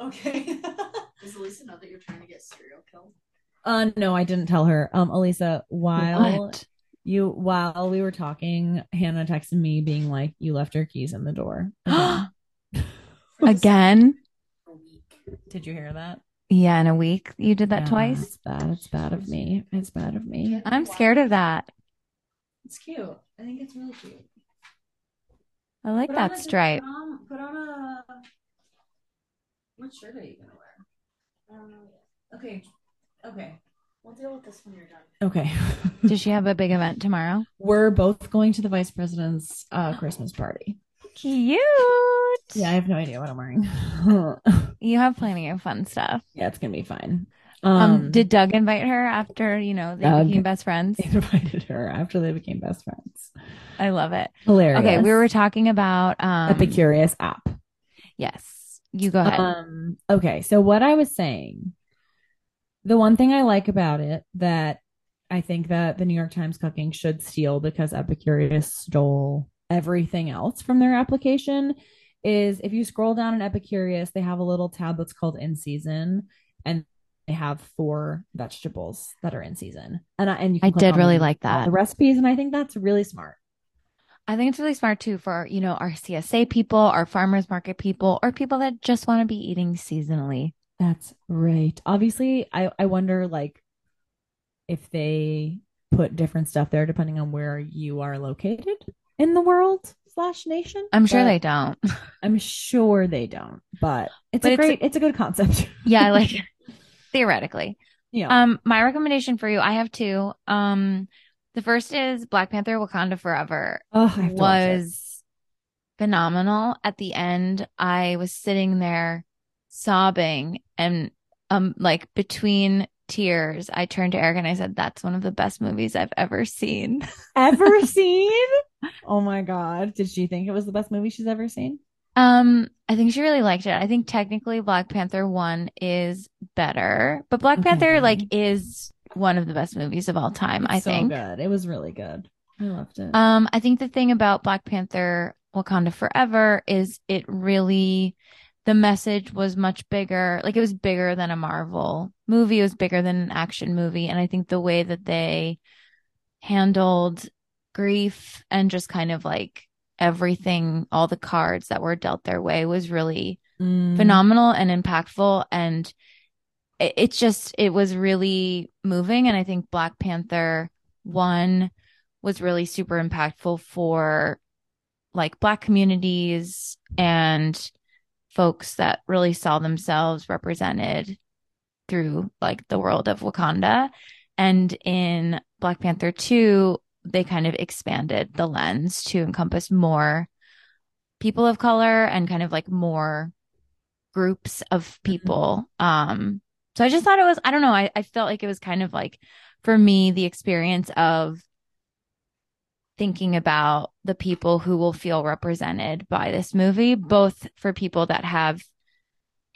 Okay. Does Elisa know that you're trying to get serial killed? uh, no, I didn't tell her. Um, Elisa, while What? you while we were talking, Hannah texted me being like, "You left your keys in the door." again." Again? A week. Did you hear that? Yeah, in a week. You did that Yeah, twice. It's bad. It's bad of me. It's bad of me. I'm scared of that. It's cute. I think it's really cute. I like Put on that a- stripe. Put on, put on a. What shirt are you gonna wear? I don't know yet. Okay. Okay. We'll deal with this when you're done. Okay. Does she have a big event tomorrow? We're both going to the vice president's uh, Christmas party. Cute. Yeah, I have no idea what I'm wearing. You have plenty of fun stuff. yeah, it's gonna be fine. Um, did Doug invite her after, you know, they Doug- became best friends? invited her after they became best friends? I love it. Hilarious. Okay, we were talking about um Epicurious app. Yes. You go ahead. Um, okay, so what I was saying, the one thing I like about it that I think that the New York Times cooking should steal because Epicurious stole everything else from their application is if you scroll down in Epicurious, they have a little tab that's called in season and they have four vegetables that are in season. And I and you I did really like that. The recipes and I think that's really smart. I think it's really smart too for, you know, our CSA people, our farmers market people, or people that just want to be eating seasonally. That's right. Obviously, I I wonder like if they put different stuff there depending on where you are located in the world slash nation. I'm sure they don't. I'm sure they don't. But it's But a it's a- great. It's a good concept. Yeah, I like it. Theoretically. yeah. Um, my recommendation for you, I have two. Um, the first is Black Panther Wakanda Forever. oh, I have to watch it. was phenomenal. At the end, I was sitting there sobbing and um like between tears, I turned to Eric and I said, That's one of the best movies I've ever seen. ever seen. Oh my god! Did she think it was the best movie she's ever seen? Um, I think she really liked it. I think technically Black Panther 1 is better, but Black Okay. Panther like is one of the best movies of all time, I so think. good. It was really good. I loved it. Um, I think the thing about Black Panther Wakanda Forever is it really the message was much bigger. Like it was bigger than a Marvel movie, it was bigger than an action movie. And I think the way that they handled grief and just kind of like everything, all the cards that were dealt their way was really Mm. phenomenal and impactful. And it, it's just it was really moving. And i think black panther 1 was really super impactful for like black communities and folks that really saw themselves represented through like the world of wakanda. And in black panther 2 they kind of expanded the lens to encompass more people of color and kind of like more groups of people. Um, so I just thought it was, I don't know, I, I felt like it was kind of like for me, the experience of thinking about the people who will feel represented by this movie, both for people that have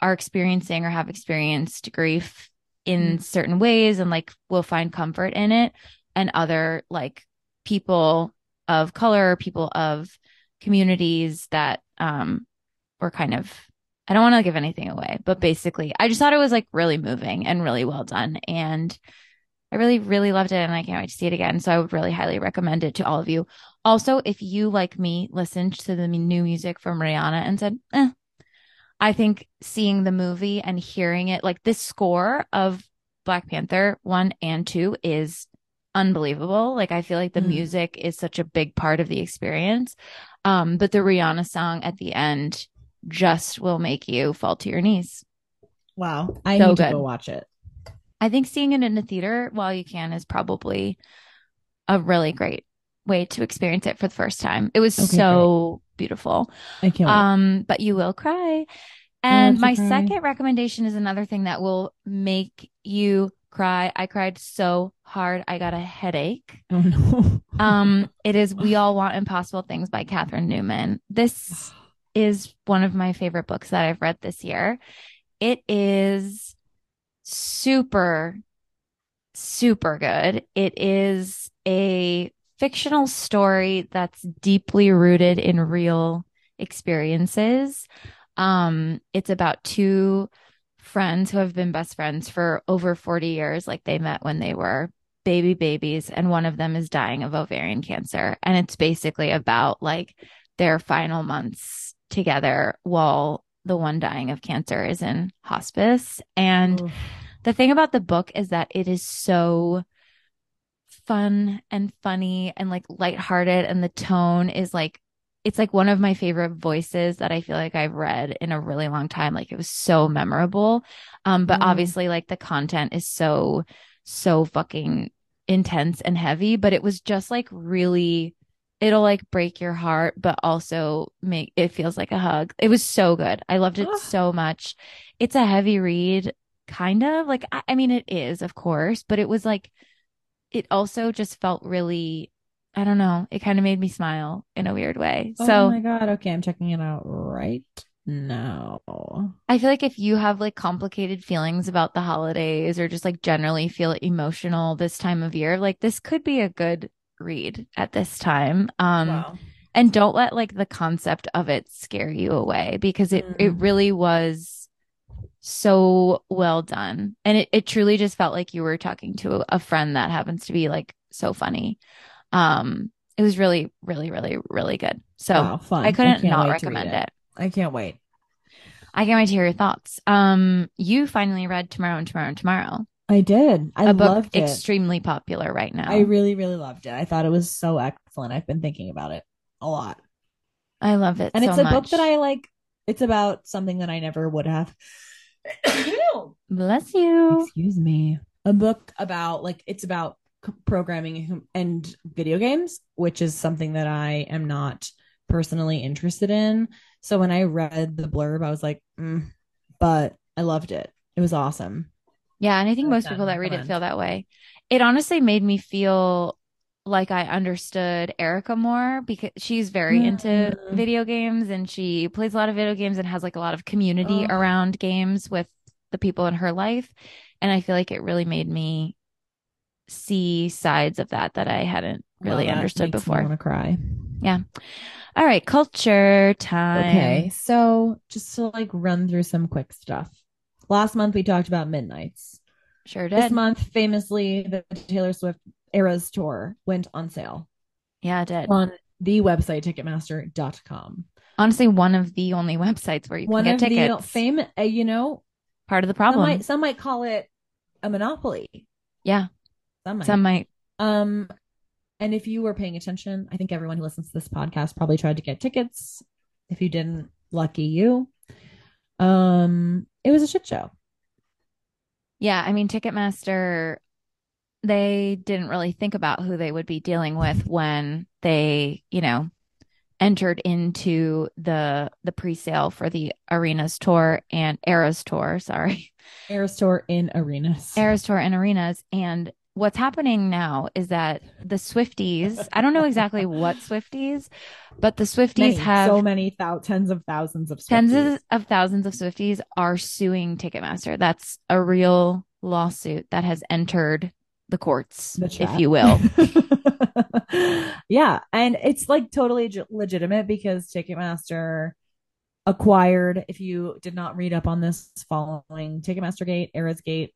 are experiencing or have experienced grief in certain ways and like will find comfort in it, and other like people of color, people of communities that um were kind of I don't want to give anything away, but basically I just thought it was like really moving and really well done and I really, really loved it and I can't wait to see it again. So I would really highly recommend it to all of you. Also, if you, like me, listened to the new music from Rihanna and said, eh, I think seeing the movie and hearing it, like this score of Black Panther one and two is unbelievable. Like I feel like the Mm. music is such a big part of the experience. Um, but the Rihanna song at the end just will make you fall to your knees. Wow. I So need to good. go watch it. I think seeing it in the theater while you can is probably a really great way to experience it for the first time. It was Okay, so beautiful. I can't wait. Um, but you will cry. And my cry. second recommendation is another thing that will make you cry. I cried so hard I got a headache. oh no. Um, it is We All Want Impossible Things by Catherine Newman. This is one of my favorite books that I've read this year. It is super, super good. It is a fictional story that's deeply rooted in real experiences. Um, it's about two friends who have been best friends for over 40 years. Like they met when they were baby babies, and one of them is dying of ovarian cancer. And it's basically about like their final months together while the one dying of cancer is in hospice. And Oof. the thing about the book is that it is so fun and funny and like lighthearted and the tone is like it's like one of my favorite voices that I feel like I've read in a really long time. Like it was so memorable. Um, but Mm. obviously like the content is so, so fucking intense and heavy, but it was just like really, it'll like break your heart, but also make it feels like a hug. It was so good. I loved it Ah. so much. It's a heavy read, kind of like, I, I mean, it is, of course, but it was like, it also just felt really, I don't know, it kind of made me smile in a weird way. oh so my god. Okay, I'm checking it out right now. I feel like if you have like complicated feelings about the holidays or just like generally feel emotional this time of year, like this could be a good read at this time. Um, wow. and don't let like the concept of it scare you away because it it Mm. really was so well done and it, it truly just felt like you were talking to a friend that happens to be like so funny um it was really really really really good so wow, i couldn't can't not wait to read recommend it. I can't wait. i can't wait to hear your thoughts um you finally read tomorrow and tomorrow and tomorrow I did. I a book loved it. extremely popular right now I really, really loved it. I thought it was so excellent. I've been thinking about it a lot. I love it And so it's a book that I like. It's about something that I never would have. bless you Excuse me. A book about like it's about programming and video games, which is something that I am not personally interested in. So when I read the blurb, I was like, mm, but I loved it. It was awesome. Yeah, and I think most that, people that read it feel that way. It honestly made me feel like I understood Erica more because she's very into Mm. video games and she plays a lot of video games and has like a lot of community Oh. around games with the people in her life. And I feel like it really made me see sides of that that I hadn't really Well, understood before. want to cry. Yeah. All right, culture time. Okay, so just to like run through some quick stuff. Last month we talked about Midnights. Sure did. This month, famously, the Taylor Swift Eras tour went on sale Yeah, it did. on the website ticketmaster.com. Honestly, one of the only websites where you can One get of the tickets. fame, uh, you know, Part of the some problem. might, some might call it a monopoly. Yeah, Some might. some might. Um, and if you were paying attention, I think everyone who listens to this podcast probably tried to get tickets. If you didn't, lucky you. Um, it was a shit show. Yeah, I mean, Ticketmaster, they didn't really think about who they would be dealing with when they, you know, entered into the the pre-sale for the Arenas tour and Eras tour, sorry. Eras tour in arenas. Eras tour in Arenas and what's happening now is that the Swifties, I don't know exactly what Swifties, but the Swifties Many, have so many thou- tens of thousands of tens Swifties. of, of thousands of Swifties are suing Ticketmaster. That's a real lawsuit that has entered the courts, The if you will. yeah, and it's like totally legitimate because Ticketmaster acquired. If you did not read up on this, following Ticketmaster Gate, Eras Gate,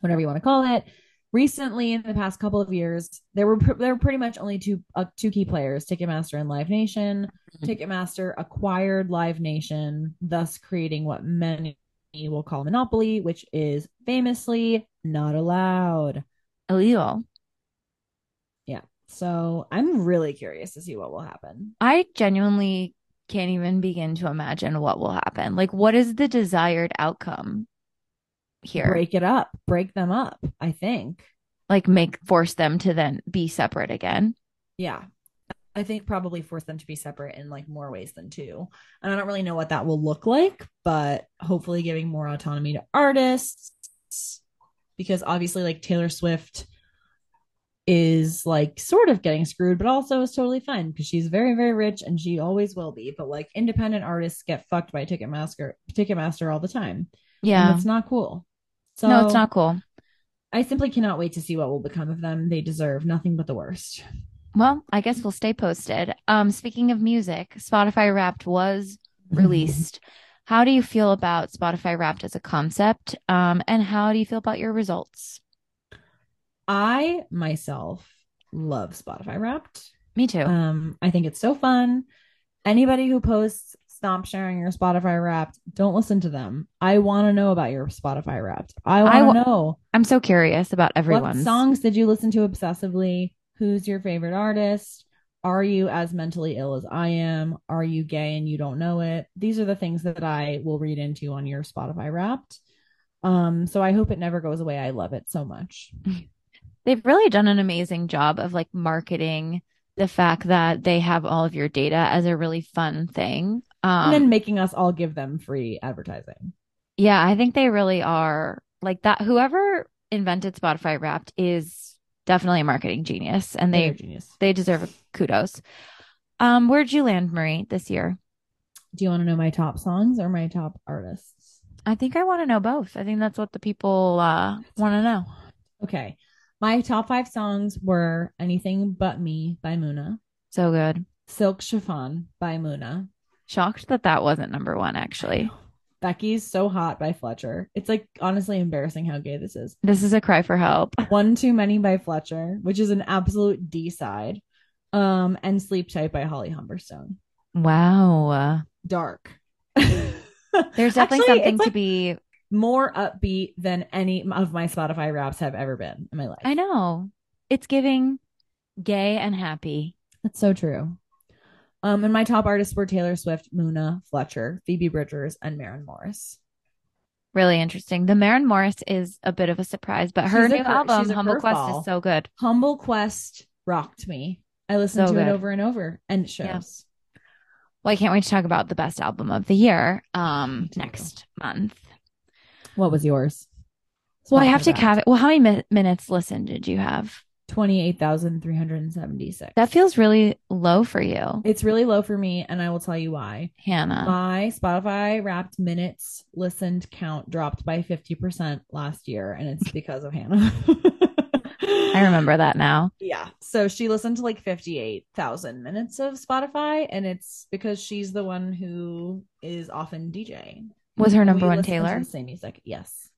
whatever you want to call it, recently in the past couple of years, there were pr- there were pretty much only two uh, two key players, Ticketmaster and Live Nation. Ticketmaster acquired Live Nation, thus creating what many will call monopoly, which is famously not allowed. Illegal. Yeah. So I'm really curious to see what will happen. I genuinely can't even begin to imagine what will happen. Like, what is the desired outcome here? Break it up, break them up, I think. Like, make force them to then be separate again. Yeah. I think probably force them to be separate in like more ways than two. And I don't really know what that will look like, but hopefully giving more autonomy to artists because obviously like Taylor Swift is like sort of getting screwed, but also is totally fine because she's very, very rich and she always will be. But like independent artists get fucked by Ticketmaster Ticketmaster all the time. Yeah. And it's not cool. So no, it's not cool. I simply cannot wait to see what will become of them. They deserve nothing but the worst. Well, I guess we'll stay posted. Um, speaking of music, Spotify Wrapped was released. how do you feel about Spotify Wrapped as a concept? Um, and how do you feel about your results? I myself love Spotify Wrapped. Me too. Um, I think it's so fun. Anybody who posts stop sharing your Spotify Wrapped, don't listen to them. I want to know about your Spotify Wrapped. I want to wa- know I'm so curious about everyone. what songs did you listen to obsessively? Who's your favorite artist? Are you as mentally ill as I am? Are you gay and you don't know it? These are the things that I will read into on your Spotify Wrapped. Um, so I hope it never goes away. I love it so much. They've really done an amazing job of like marketing the fact that they have all of your data as a really fun thing. Um, and then making us all give them free advertising. yeah, I think they really are like that. Whoever invented Spotify Wrapped is definitely a marketing genius, and they genius. they deserve kudos. Um, where'd you land, Marie, this year? Do you want to know my top songs or my top artists? I think I want to know both. I think that's what the people uh, want to know. Okay. My top five songs were Anything But Me by Muna, So good. Silk Chiffon by Muna, Shocked that that wasn't number one, actually. Becky's So Hot by Fletcher. It's like honestly embarrassing how gay this is. This is a cry for help. One Too Many by Fletcher, which is an absolute D side. Um, and Sleep Tight by Holly Humberstone. Wow. Dark. There's definitely Actually, something it's, to be. more upbeat than any of my Spotify raps have ever been in my life. I know. It's giving gay and happy. That's so true. Um, and my top artists were Taylor Swift, Muna, Fletcher, Phoebe Bridgers, and Maren Morris. Really interesting. The Maren Morris is a bit of a surprise, but her She's new cur- album, Humble Quest, curveball. is so good. Humble Quest rocked me. I listened So to it over and over, and it shows. Yeah. Well, I can't wait to talk about the best album of the year um next month. What was yours? Well, I have to it. Well, how many mi- minutes listened did you have? Twenty-eight thousand three hundred and seventy-six. That feels really low for you, It's really low for me, and I will tell you why. Hannah. My Spotify Wrapped minutes listened count dropped by fifty percent last year, and it's because of Hannah. I remember that now. Yeah. So she listened to like 58,000 minutes of Spotify, and it's because she's the one who is often DJing. Was her number we one Taylor? the same music. Yes.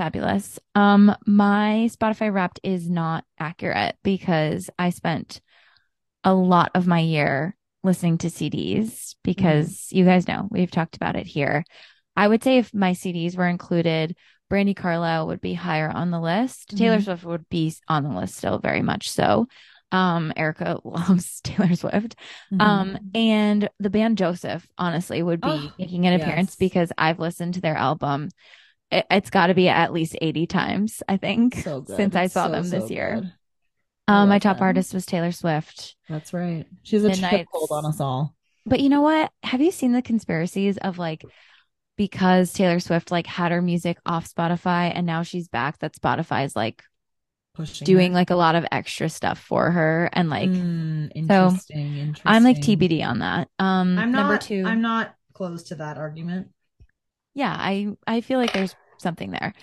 Fabulous. Um, my Spotify Wrapped is not accurate because I spent a lot of my year listening to CDs because you guys know we've talked about it here. I would say if my CDs were included, Brandi Carlile would be higher on the list. Taylor Mhm. Swift would be on the list still very much so. Um, Erica loves Taylor Swift. Mm-hmm. Um, and the band Joseph, honestly, would be Oh, making an appearance because I've listened to their album. It, it's got to be at least 80 times, I think, so good. since I saw So, them this so year. good. Um, my top them. artist was Taylor Swift. That's right. She's a Midnight's- chokehold on us all. But you know what? Have you seen the conspiracies of like because Taylor Swift like had her music off Spotify and now she's back that Spotify's like Pushing doing her. like a lot of extra stuff for her and like Mm, interesting, interesting. I'm like TBD on that. Um I'm not, number 2 I'm not close to that argument. Yeah, I I feel like there's something there.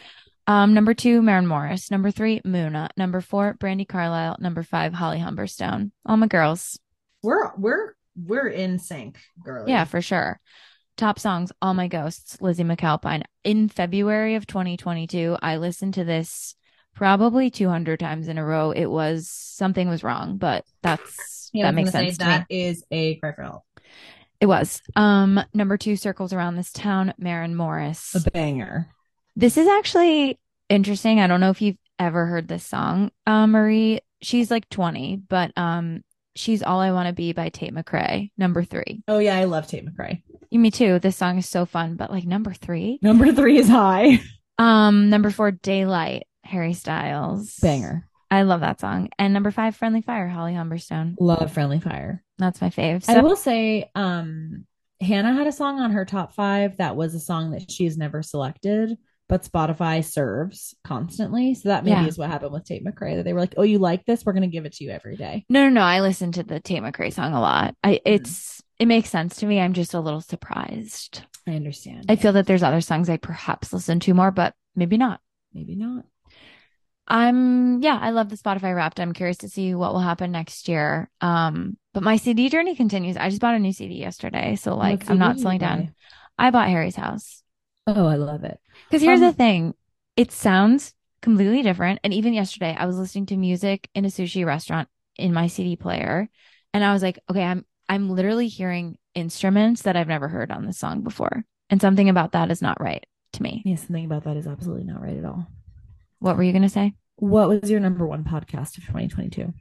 Um, number two, Maren Morris. Number three, Muna. Number four, Brandi Carlile. Number five, Holly Humberstone. All my girls. We're we're we're in sync, girl. Yeah, for sure. Top songs, All My Ghosts, Lizzy McAlpine. In February of 2022, I listened to this probably 200 times in a row. It was something was wrong, but that's Yeah, that makes sense to me. is a cry for help. It was. Um, number two, Circles Around This Town, Maren Morris. A banger. This is actually interesting. I don't know if you've ever heard this song, uh, Marie. She's like 20, but um, she's All I Want to Be by Tate McRae, number three. Oh yeah, I love Tate McRae. Me too. This song is so fun, but like number three. Number three is high. Um, number four, Daylight, Harry Styles. Banger. I love that song. And number five, Friendly Fire, Holly Humberstone. Love Friendly Fire. That's my fave. I will say, um, Hannah had a song on her top five that was a song that she has never selected, but Spotify serves constantly. So that maybe Yeah. is what happened with Tate McRae. That they were like, "Oh, you like this? We're gonna give it to you every day." no, no, no. I listen to the Tate McRae song a lot. I, Mm-hmm. it's, it makes sense to me. I'm just a little surprised. I understand. I feel that there's other songs I perhaps listen to more, but maybe not. maybe not. I'm yeah, I love the Spotify Wrapped. I'm curious to see what will happen next year. Um, but my CD journey continues. I just bought a new CD yesterday, so like What I'm not slowing down. I bought Harry's House Oh, I love it. because here's Um, the thing: it sounds completely different. And even yesterday, I was listening to music in a sushi restaurant in my CD player, and I was like, okay, I'm I'm literally hearing instruments that I've never heard on this song before, and something about that is not right to me. Yeah, something about that is absolutely not right at all. What were you gonna say? What was your number one podcast of 2022?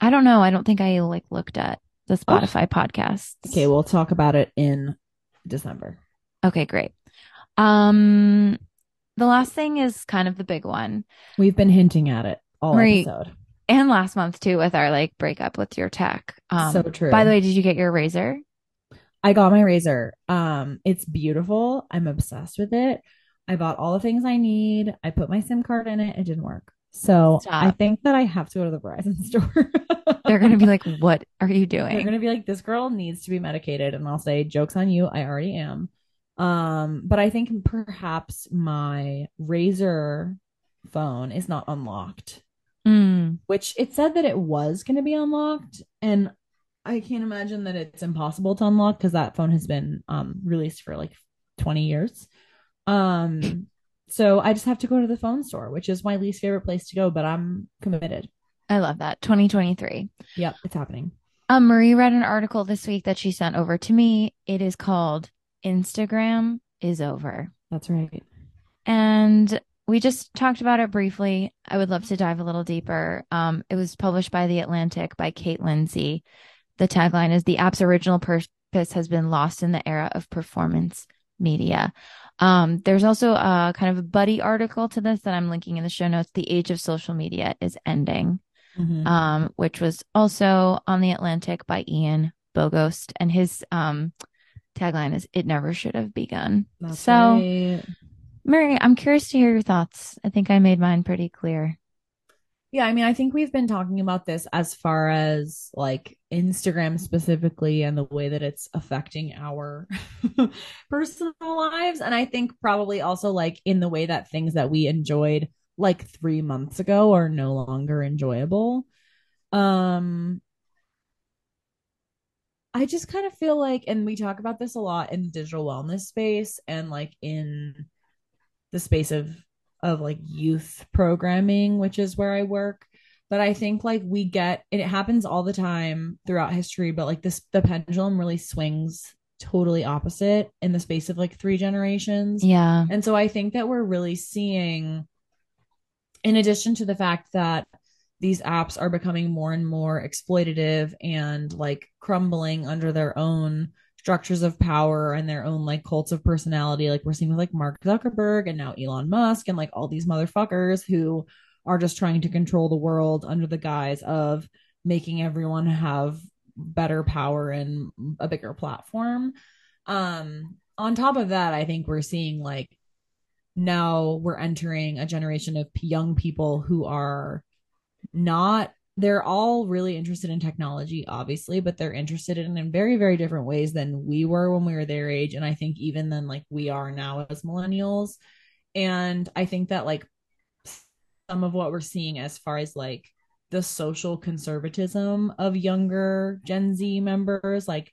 I don't know. I don't think I like looked at the Oh. Spotify podcasts. Okay, we'll talk about it in December. Okay, great. Um, the last thing is kind of the big one, We've been hinting at it all episode. and last month too with our like breakup with your tech. Um, so true. By the way, did you get your Razr? I got my Razr. Um, it's beautiful. I'm obsessed with it. I bought all the things I need. I put my SIM card in it. It didn't work. So Stop. I think that I have to go to the Verizon store. They're gonna be like, "What are you doing? They're gonna be like, this girl needs to be medicated, and I'll say, jokes on you. I already am. Um, but I think perhaps my Razr phone is not unlocked, Mm, which it said that it was gonna be unlocked, and I can't imagine that it's impossible to unlock because that phone has been um released for like 20 years. Um, so I just have to go to the phone store, which is my least favorite place to go, but I'm committed. I love that. 2023. Yep, it's happening. Um, Marie read an article this week that she sent over to me. It is called "Instagram is Over." That's right. And we just talked about it briefly. I would love to dive a little deeper. Um, it was published by The Atlantic by Kate Lindsay. The tagline is The app's original purpose has been lost in the era of performance media. Um, there's also a kind of a buddy article to this that I'm linking in the show notes. The age of social media is ending, Mhm. um, which was also on The Atlantic by Ian Bogost. And his um, tagline is It Never Should Have Begun. That's so. right. Mary, I'm curious to hear your thoughts. I think I made mine pretty clear. Yeah, I mean, I think we've been talking about this as far as like Instagram specifically and the way that it's affecting our personal lives. And I think probably also like in the way that things that we enjoyed like three months ago are no longer enjoyable. Um, I just kind of feel like, and we talk about this a lot in the digital wellness space and like in the space of of like youth programming, which is where I work. But I think like we get and it happens all the time throughout history, but like this the pendulum really swings totally opposite in the space of like three generations. Yeah. And so I think that we're really seeing, in addition to the fact that these apps are becoming more and more exploitative and like crumbling under their own structures of power and their own like cults of personality, like we're seeing with like Mark Zuckerberg and now Elon Musk and like all these motherfuckers who are just trying to control the world under the guise of making everyone have better power and a bigger platform. Um, on top of that, I think we're seeing like now we're entering a generation of young people who are not they're all really interested in technology obviously but they're interested in in very very different ways than we were when we were their age and i think even then like we are now as millennials and i think that like some of what we're seeing as far as like the social conservatism of younger Gen Z members. Like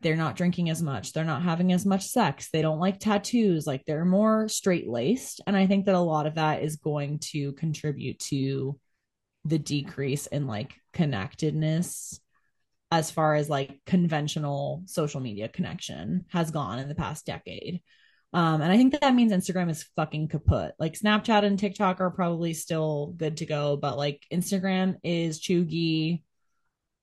they're not drinking as much, they're not having as much sex, they don't like tattoos, like they're more straight laced. And I think that a lot of that is going to contribute to the decrease in like connectedness as far as like conventional social media connection has gone in the past decade. Um, and I think that, that means Instagram is fucking kaput. Like Snapchat and TikTok are probably still good to go, but like Instagram is chuggy.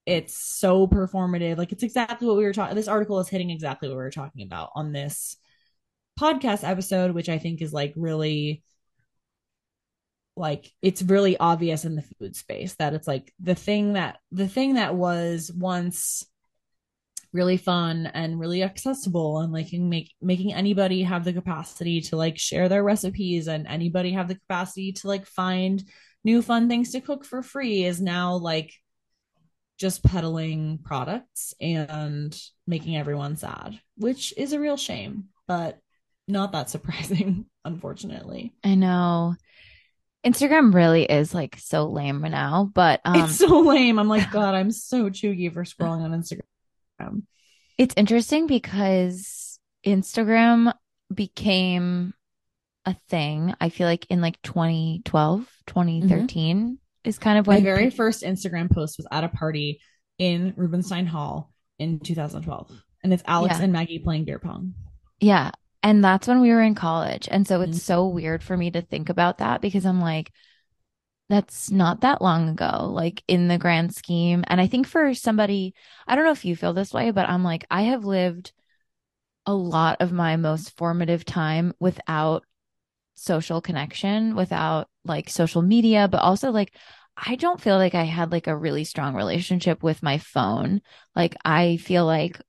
It's so performative. Like it's exactly what we were talking. This article is hitting exactly what we were talking about on this podcast episode, which I think is like really like it's really obvious in the food space that it's like the thing that the thing that was once really fun and really accessible and like make making anybody have the capacity to like share their recipes and anybody have the capacity to like find new fun things to cook for free is now like just peddling products and making everyone sad which is a real shame but not that surprising unfortunately I know. Instagram really is like so lame now, but um it's so lame i'm like god i'm so chuggy for scrolling on instagram it's interesting because Instagram became a thing. I feel like in like 2012, 2013 is kind of when my very first instagram post was at a party in rubenstein hall in 2012 and it's alex Yeah. and maggie playing beer pong Yeah. And that's when we were in college. And so Mhm. it's so weird for me to think about that because I'm like, that's not that long ago, like in the grand scheme. And I think for somebody, I don't know if you feel this way, but I'm like, I have lived a lot of my most formative time without social connection, without like social media, but also like, I don't feel like I had like a really strong relationship with my phone. Like, I feel like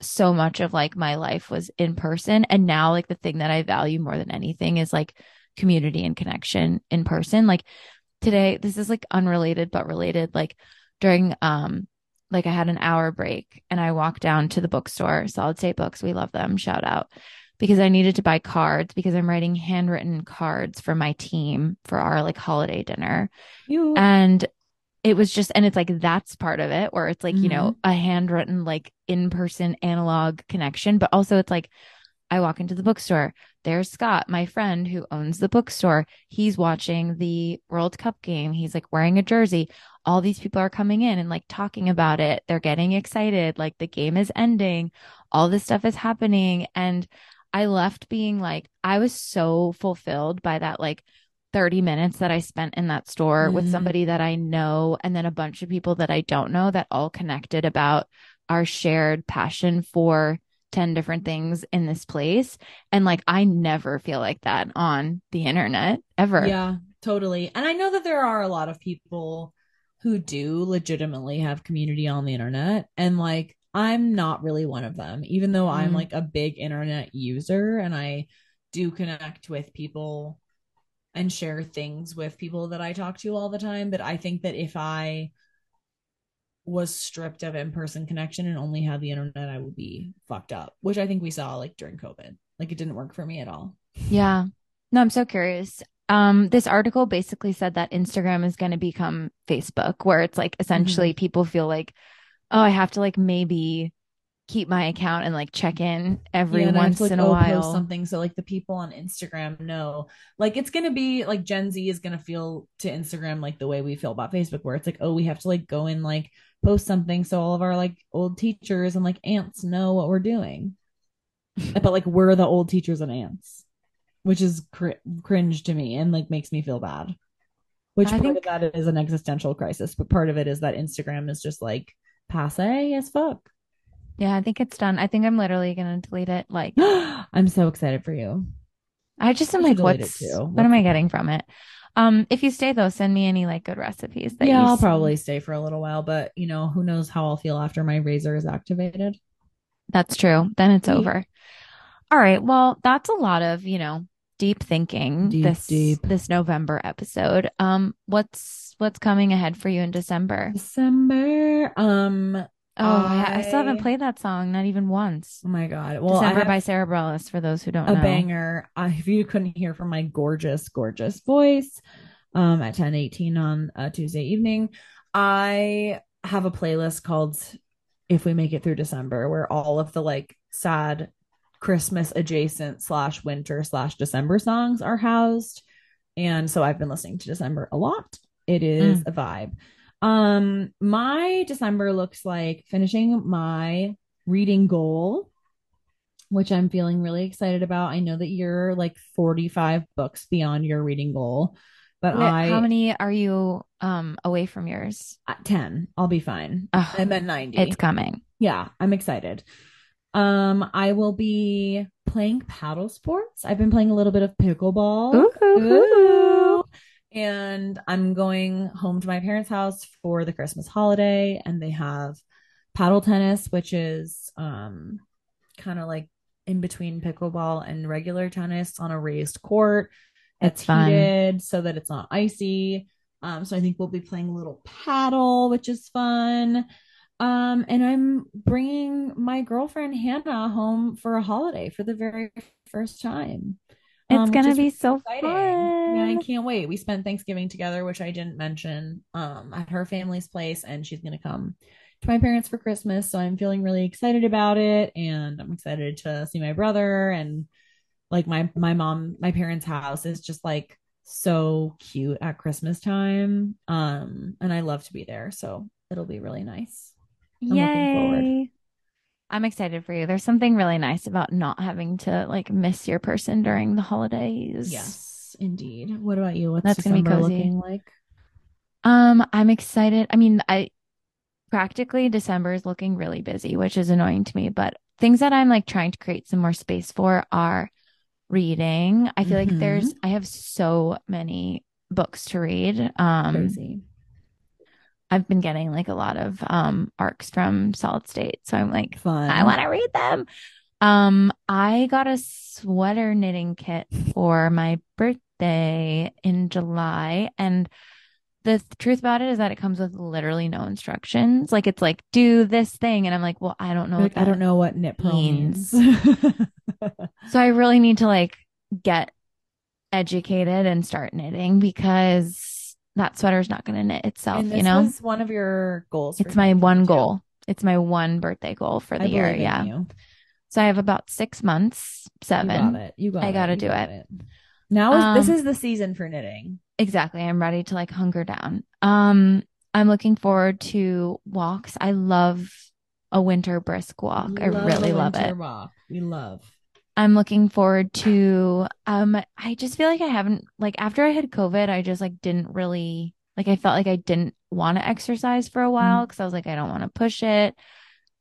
so much of like my life was in person. And now like the thing that I value more than anything is like community and connection in person. Like today this is like unrelated but related. Like during um like I had an hour break and I walked down to the bookstore Solid State Books. We love them. Shout out. Because I needed to buy cards because I'm writing handwritten cards for my team for our like holiday dinner. You and it was just and it's like that's part of it where it's like you know mm-hmm. a handwritten like in-person analog connection but also it's like i walk into the bookstore there's scott my friend who owns the bookstore. He's watching the world cup game. He's like wearing a jersey. All these people are coming in and like talking about it. They're getting excited. Like the game is ending. All this stuff is happening. And i left being like i was so fulfilled by that like 30 minutes that I spent in that store with Mhm. somebody that I know and then a bunch of people that I don't know that all connected about our shared passion for 10 different things in this place. And like, I never feel like that on the internet ever. Yeah, totally. And I know that there are a lot of people who do legitimately have community on the internet. And like, I'm not really one of them, even though I'm Mm. like a big internet user and I do connect with people and share things with people that I talk to all the time. But I think that if I was stripped of in-person connection and only had the internet, I would be fucked up, which I think we saw like during COVID. Like it didn't work for me at all. Yeah. No, I'm so curious. Um, this article basically said that Instagram is going to become Facebook, where it's like essentially people feel like, oh, I have to like maybe keep my account and like check in every Yeah, and I have once like, in a oh, while. something so like the people on Instagram know. Like it's gonna be like Gen Z is gonna feel to Instagram like the way we feel about Facebook where it's like oh we have to like go and like post something so all of our like old teachers and like aunts know what we're doing. But like we're the old teachers and aunts which is cr- cringe to me and like makes me feel bad. Which I part think- of that is an existential crisis but part of it is that Instagram is just like passe as fuck Yeah, I think it's done. I think I'm literally going to delete it. Like, I'm so excited for you I just am like, what's, what am I getting from it? Um, if you stay though, send me any like good recipes that yeah, I'll see. probably stay for a little while, but you know, who knows how I'll feel after my Razr is activated. That's true. Then it's over. All right. Well, that's a lot of, you know, deep thinking Deep, this deep. this November episode. Um, what's what's coming ahead for you in December? December. Um Oh, I, I still haven't played that song, not even once. oh my god. Well, December by Sara Bareilles, for those who don't a know. A banger. Uh, if you couldn't hear from my gorgeous, gorgeous voice, um, at 10 18 on a Tuesday evening. I have a playlist called If We Make It Through December, where all of the like sad Christmas adjacent slash winter slash December songs are housed. And so I've been listening to December a lot. It is Mm. a vibe. Um, my December looks like finishing my reading goal, which I'm feeling really excited about. I know that you're like 45 books beyond your reading goal, but Wait, I How many are you um away from yours? at 10, I'll be fine. I'm at 90. it's coming. yeah, I'm excited. Um, I will be playing paddle sports. I've been playing a little bit of pickleball. Ooh. And I'm going home to my parents' house for the Christmas holiday, and they have paddle tennis, which is um kind of like in between pickleball and regular tennis on a raised court. It's It's fun. heated so that it's not icy. Um, so I think we'll be playing a little paddle, which is fun. Um, and I'm bringing my girlfriend Hannah home for a holiday for the very first time. It's um, which gonna be so exciting. Yeah, I can't wait. We spent Thanksgiving together, which I didn't mention, um, at her family's place, and she's gonna come to my parents for Christmas. So I'm feeling really excited about it, and I'm excited to see my brother and like my my mom, my parents' house is just like so cute at Christmas time. Um, and I love to be there, so it'll be really nice. looking forward. Yay. I'm excited for you. There's something really nice about not having to like miss your person during the holidays. Yes, indeed. What about you? What's That's gonna be December cozy. looking like? Um, I'm excited. I mean, I practically December is looking really busy, which is annoying to me, but things that I'm like trying to create some more space for are reading. I feel like Mhm. there's I have so many books to read. Um Crazy. I've been getting like a lot of um arcs from Solid State. So I'm like Fun. I want to read them. Um, I got a sweater knitting kit for my birthday in July, and the th- truth about it is that it comes with literally no instructions. Like it's like do this thing, and I'm like, well, I don't know. Like, what I don't know what knit purl means. So I really need to like get educated and start knitting because that sweater's not going to knit itself. this You know, was one of your goals. it's my one 2022. goal. It's my one birthday goal for the I year. Yeah. you. So I have about six months, seven. You got it. You got I gotta do got it. Now is, this Um, is the season for knitting. Exactly. I'm ready to like hunker down. Um, I'm looking forward to walks. I love a winter brisk walk. I really love it. Walk. We love. I'm looking forward to um I just feel like I haven't like after I had COVID, I just like didn't really like I felt like I didn't want to exercise for a while because I was like I don't want to push it.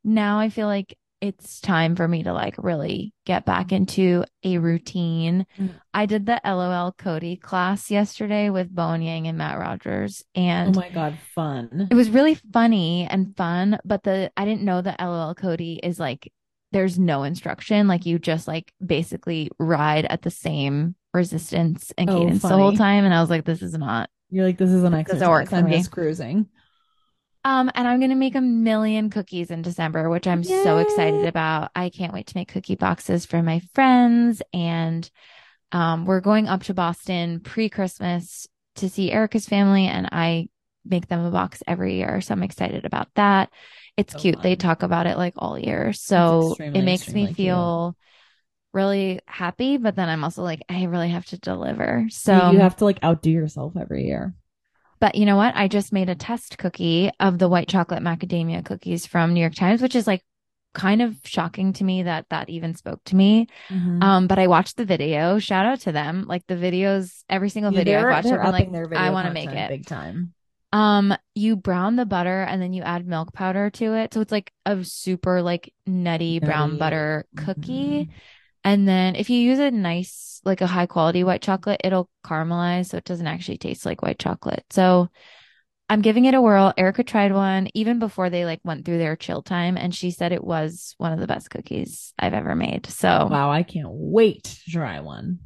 Now I feel like it's time for me to like really get back into a routine. Mm. I did the LOL Cody class yesterday with Bowen Yang and Matt Rogers and Oh my god, fun. it was really funny and fun, but the I didn't know that LOL Cody is like there's no instruction. Like you just like basically ride at the same resistance and Oh, cadence the whole time. And I was like, this is not. You're like, this is an exercise. doesn't work for I'm me. just cruising. Um, and I'm gonna make a million cookies in December, which I'm so excited about. I can't wait to make cookie boxes for my friends, and um, we're going up to Boston pre-Christmas to see Erica's family, and I make them a box every year, so I'm excited about that. It's So cute. They talk about it like all year, so it makes me extremely cute. feel really happy. But then I'm also like, I really have to deliver. So You- have to like outdo yourself every year. but you know what? I just made a test cookie of the white chocolate macadamia cookies from New York Times, which is like kind of shocking to me that that even spoke to me. Mm-hmm. Um, but I watched the video. Shout out to them. Like the videos, every single Yeah, video I watched, upping like, I want to make it. big time. Um, you brown the butter and then you add milk powder to it. So it's like a super like nutty brown Nutty. butter cookie. Mhm. And then if you use a nice, like a high quality white chocolate, it'll caramelize. So it doesn't actually taste like white chocolate. So I'm giving it a whirl. Erica tried one even before they like went through their chill time. And she said it was one of the best cookies I've ever made. So Wow, I can't wait to try one.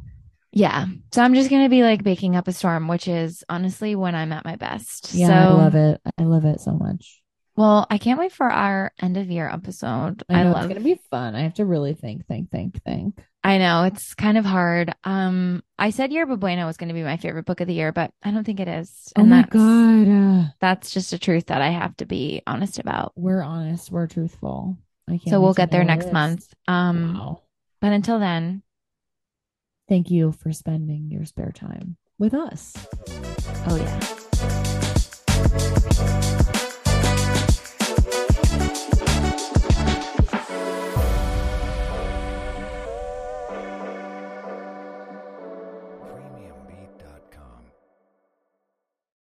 Yeah. So I'm just going to be like baking up a storm, which is honestly when I'm at my best. Yeah, so I love it. I love it so much. Well, I can't wait for our end of year episode. I, I, know love it's gonna be fun. I have to really think, think, think, think. I know it's kind of hard. Um, I said Yerba Buena was going to be my favorite book of the year, but I don't think it is. oh my that's, god, uh, That's just a truth that I have to be honest about. we're honest, we're truthful. I can't. So we'll get there next this. month. Um, Wow. but until then, Thank you for spending your spare time with us. Oh, yeah.